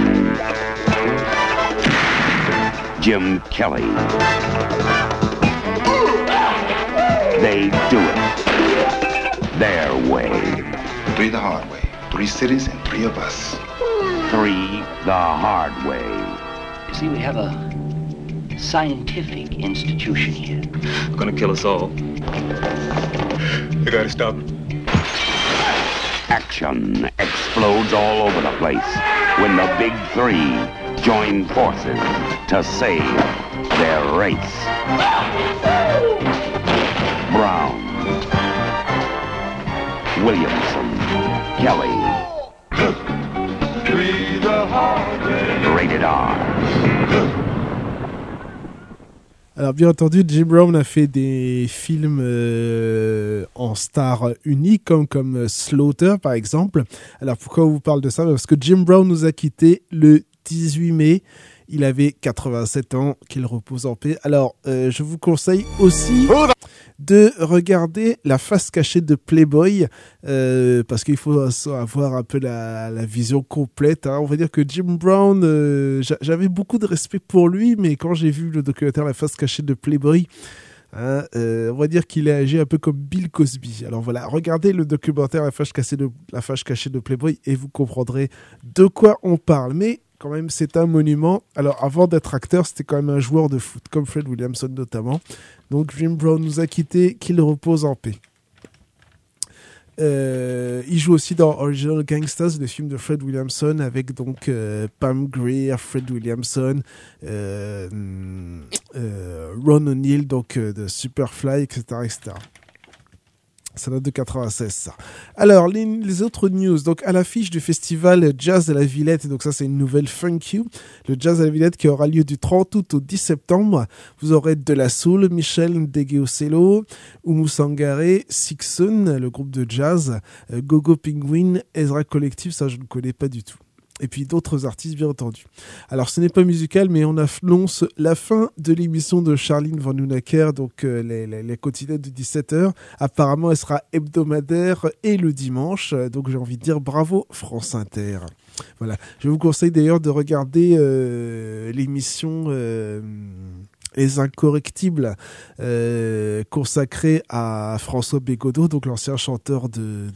S23: Jim Kelly. They do it their way.
S24: Three the hard way. Three cities and three of us.
S23: Three the hard way.
S25: You see, we have a scientific institution here.
S26: They're Gonna kill us all. You gotta stop
S23: Action explodes all over the place when the big three join forces to save their race. Brown, Williamson, Kelly. Rated.
S1: Alors bien entendu, Jim Brown a fait des films euh, en star unique, comme, comme Slaughter par exemple. Alors pourquoi on vous parle de ça? Parce que Jim Brown nous a quittés le 18 mai. Il avait 87 ans, qu'il repose en paix. Alors, euh, je vous conseille aussi de regarder la face cachée de Playboy, euh, parce qu'il faut avoir un peu la, vision complète. Hein. On va dire que Jim Brown, euh, j'avais beaucoup de respect pour lui, mais quand j'ai vu le documentaire La face cachée de Playboy, Hein, on va dire qu'il a agi un peu comme Bill Cosby. Alors voilà, regardez le documentaire La fâche, cachée de, La cachée de Playboy et vous comprendrez de quoi on parle. Mais quand même, c'est un monument. Alors avant d'être acteur, c'était quand même un joueur de foot, comme Fred Williamson notamment. Donc Jim Brown nous a quittés, qu'il repose en paix. Euh, il joue aussi dans Original Gangsters, le film de Fred Williamson, avec donc euh, Pam Grier, Fred Williamson, euh, Ron O'Neill, donc de Superfly, etc., etc. Ça date de 96, ça. Alors, les, les autres news. Donc, à l'affiche du festival Jazz à la Villette, donc ça, c'est une nouvelle Funk You. Le Jazz à la Villette qui aura lieu du 30 août au 10 septembre. Vous aurez De La Soul, Michel Ndegeocello, Oumu Sangare, Sixon, le groupe de jazz, euh, Gogo Penguin, Ezra Collective, ça, je ne connais pas du tout et puis d'autres artistes bien entendu. Alors ce n'est pas musical mais on annonce la fin de l'émission de Charline Van Nunaker, donc euh, les, les, de 17h. Apparemment elle sera hebdomadaire et le dimanche, donc j'ai envie de dire bravo France Inter. Voilà, je vous conseille d'ailleurs de regarder euh, l'émission... euh, les incorrectibles euh, consacrée à François Bégodeau, donc l'ancien chanteur de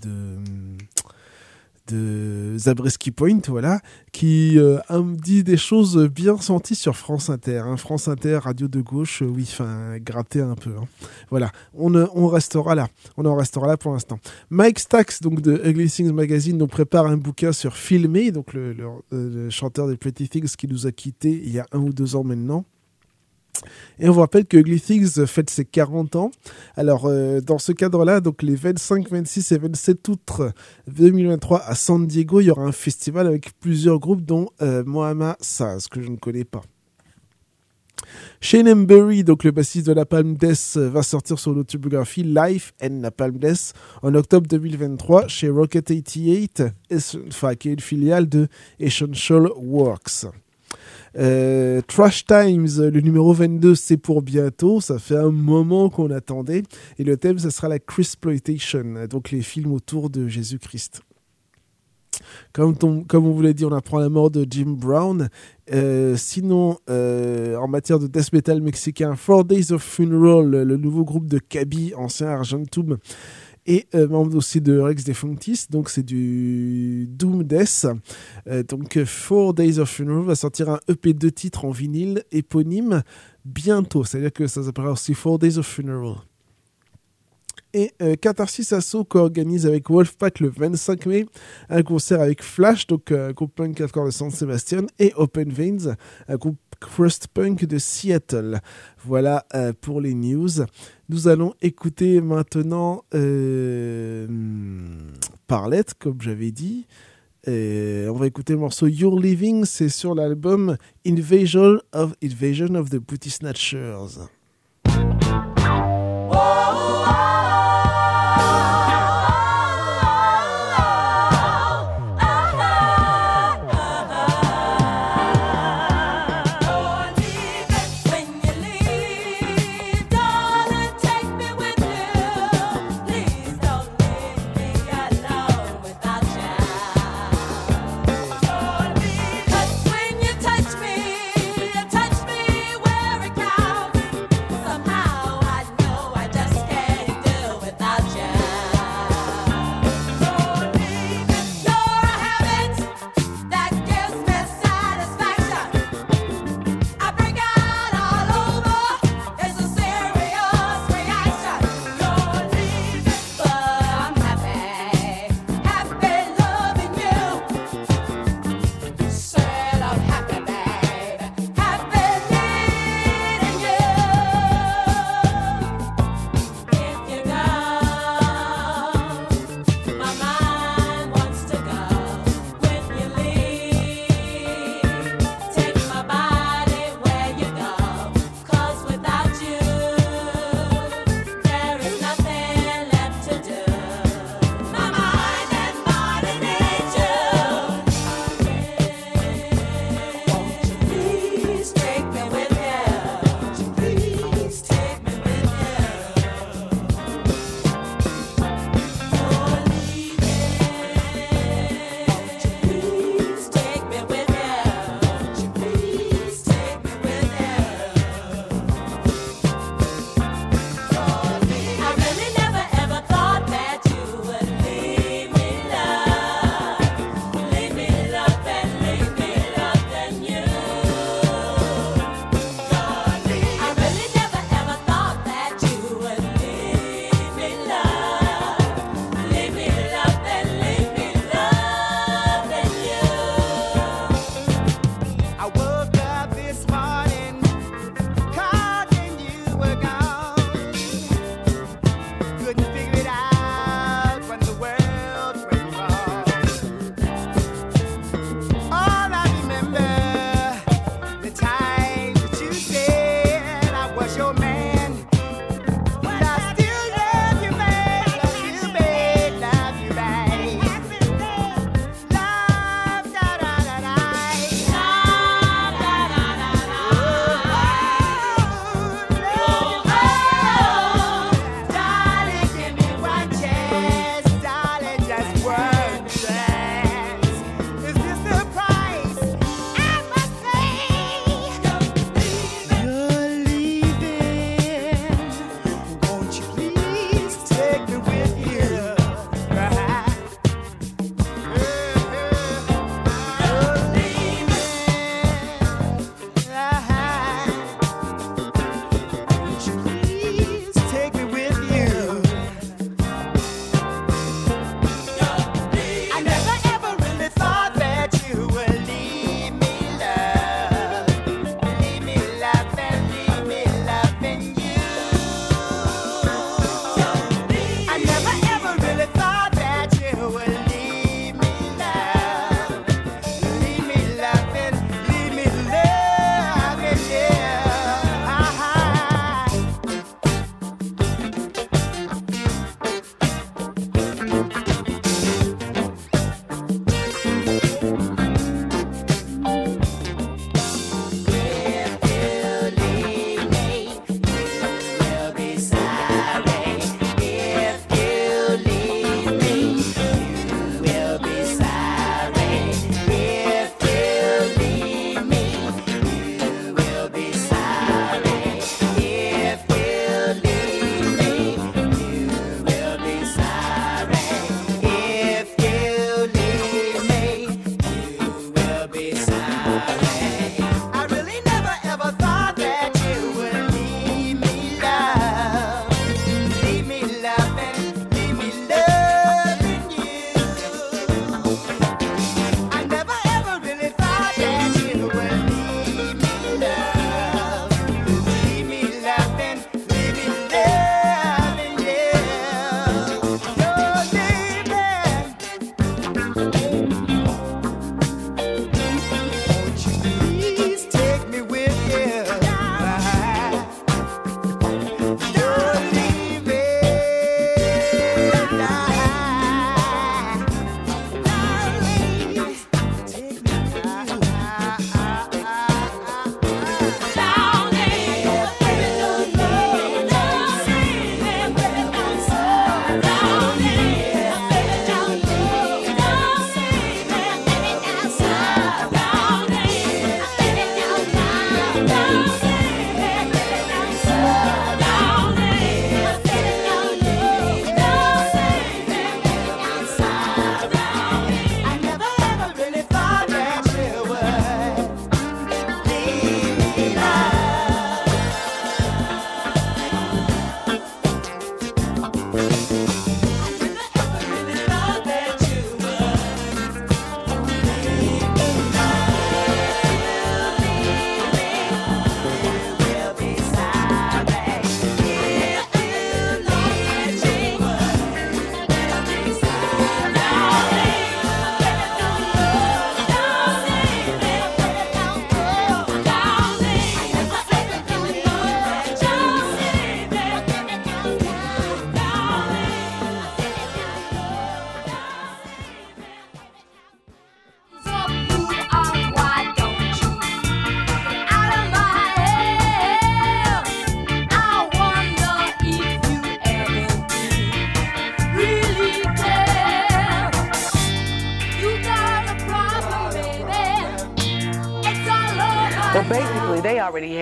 S1: de Zabriskie Point, voilà, qui euh, dit des choses bien senties sur France Inter. hein. France Inter, radio de gauche, euh, oui, enfin, gratter un peu. hein. Voilà, on, on restera là. On en restera là pour l'instant. Mike Stax, donc de Ugly Things Magazine, nous prépare un bouquin sur Filmé, donc le, le- euh, chanteur des Pretty Things qui nous a quittés il y a un ou deux ans maintenant. Et on vous rappelle que Ugly Things fête ses 40 ans. Alors, euh, dans ce cadre-là, donc les 25, 26 et 27 août 2023 à San Diego, il y aura un festival avec plusieurs groupes, dont euh, Mohamed Saz, que je ne connais pas. Shane Embury, donc le bassiste de la Palm Death, va sortir son autobiographie Life and la Palm Death en octobre 2023 chez Rocket 88, es- enfin, qui est une filiale de Essential Works. Euh, Trash Times, le numéro 22, c'est pour bientôt. Ça fait un moment qu'on attendait. Et le thème, ce sera la Christploitation, donc les films autour de Jésus-Christ. Comme, on vous l'a dit, on apprend la mort de Jim Brown. Euh, sinon, euh, en matière de death metal mexicain, Four Days of Funeral, le nouveau groupe de Kaby, ancien Argentum, et euh, membre aussi de Rex Defunctis, donc c'est du Doom Death. Euh, donc euh, Four Days of Funeral va sortir un EP de titres en vinyle éponyme bientôt, c'est-à-dire que ça s'appellera aussi Four Days of Funeral. Et euh, Catharsis Asso co-organise avec Wolfpack le 25 mai un concert avec Flash, donc euh, groupe punk hardcore de San Sebastian, et Open Veins, un groupe crust punk de Seattle. Voilà euh, pour les news. Nous allons écouter maintenant euh, Parlette, comme j'avais dit. Et on va écouter le morceau You're Living, c'est sur l'album Invasion of, Invasion of the Booty Snatchers.
S13: When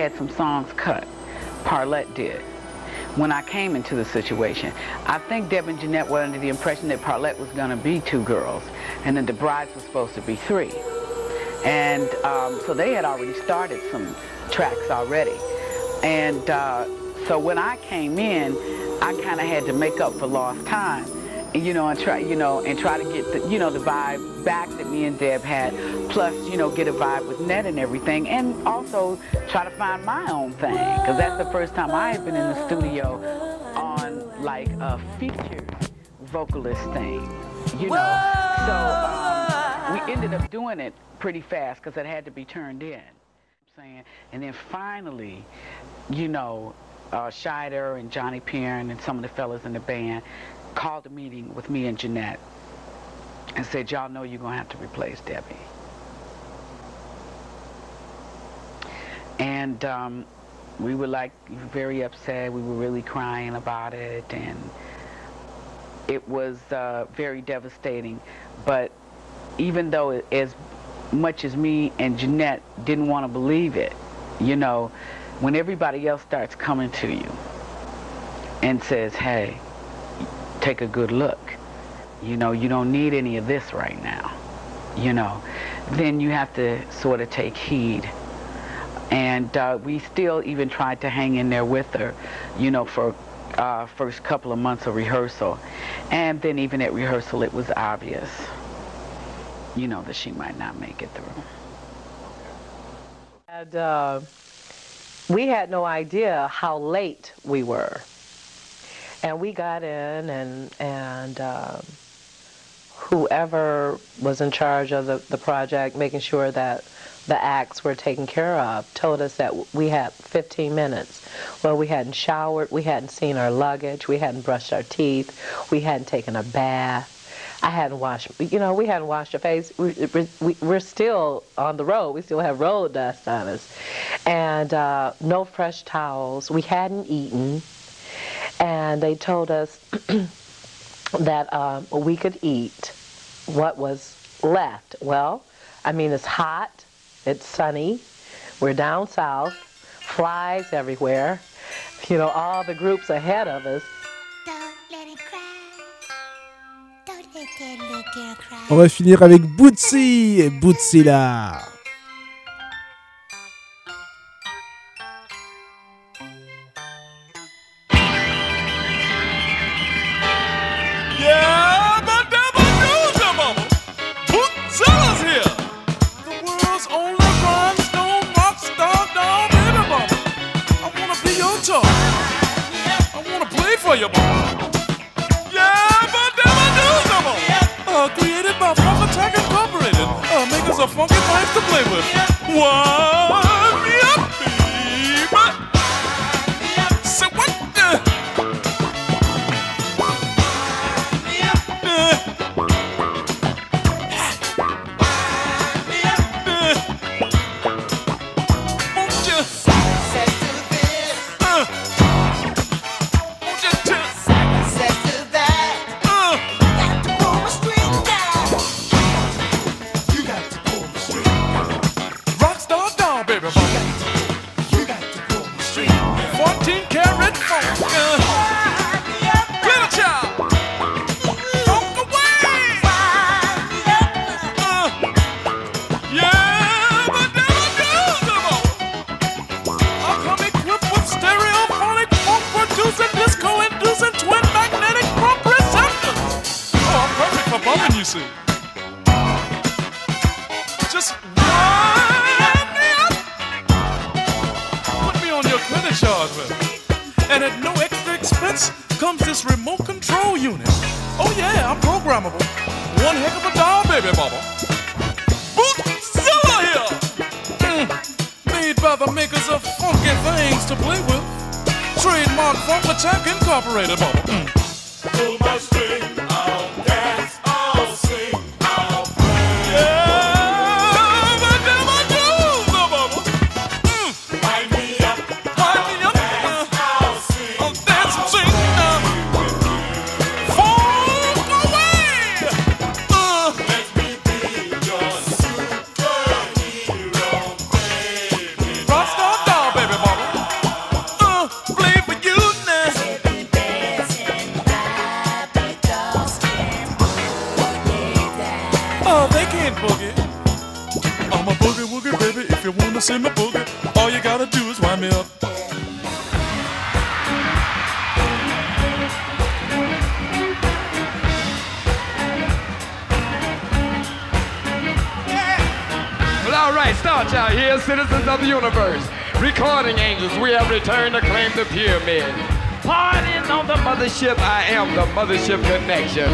S27: had some songs cut. Parlette did. When I came into the situation, I think Deb and Jeanette were under the impression that Parlette was going to be two girls, and then the brides were supposed to be three. And um, so they had already started some tracks already. And uh, so when I came in, I kind of had to make up for lost time, you know, and try, you know, and try to get the, you know, the vibe back that me and Deb had. Plus, you know, get a vibe with Ned and everything, and also try to find my own thing, because that's the first time I had been in the studio on like a featured vocalist thing, you know. So um, we ended up doing it pretty fast because it had to be turned in. Saying, and then finally, you know, uh, Scheider and Johnny Perrin and some of the fellas in the band called a meeting with me and Jeanette and said, y'all know you're going to have to replace Debbie. And um, we were like very upset. We were really crying about it. And it was uh, very devastating. But even though it, as much as me and Jeanette didn't want to believe it, you know, when everybody else starts coming to you and says, hey, take a good look, you know, you don't need any of this right now, you know, then you have to sort of take heed. And uh, we still even tried to hang in there with her, you know, for uh, first couple of months of rehearsal. And then even at rehearsal, it was obvious, you know, that she might not make it through.
S28: And uh, we had no idea how late we were. And we got in, and and um, whoever was in charge of the, the project, making sure that the acts were taken care of, told us that we had 15 minutes. Well, we hadn't showered, we hadn't seen our luggage, we hadn't brushed our teeth, we hadn't taken a bath. I hadn't washed, you know, we hadn't washed our face. We, we, we're still on the road. We still have road dust on us. And uh, no fresh towels. We hadn't eaten. And they told us that um, we could eat what was left. Well, I mean, it's hot, it's sunny, we're down south, flies everywhere, you know, all the groups ahead of us.
S1: On va finir avec Bootsy. Bootsy là.
S12: Funky thing to play with. One,
S29: citizens of the universe. Recording angels, we have returned to claim the pyramid. Partying on the mothership, I am the mothership connection.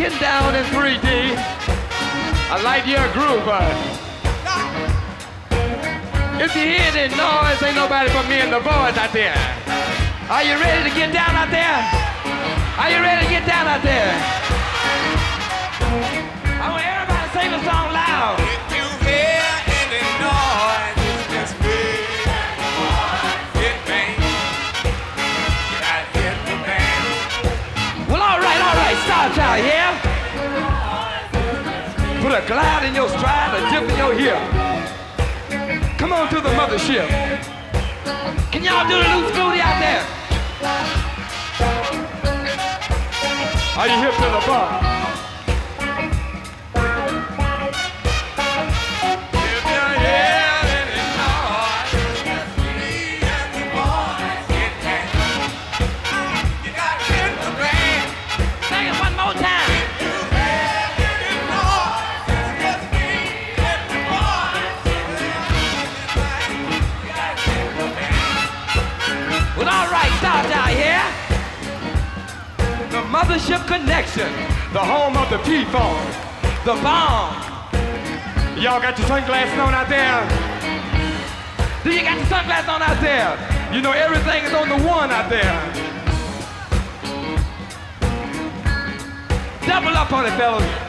S29: Get down in 3D. I like your groove. Uh. If you hear any noise, ain't nobody but me and the boys out there. Are you ready to get down out there? Are you ready to get down out there? I want everybody to sing the song loud. Child, yeah? Put a glide in your stride, a dip in your hip. Come on to the mothership. Can y'all do the loose booty out there? Are you hip to the bar? The Mothership Connection, the home of the P-Funk, the bomb. Y'all got your sunglasses on out there? Do you got your sunglasses on out there? You know everything is on the one out there. Double up on it, fellas.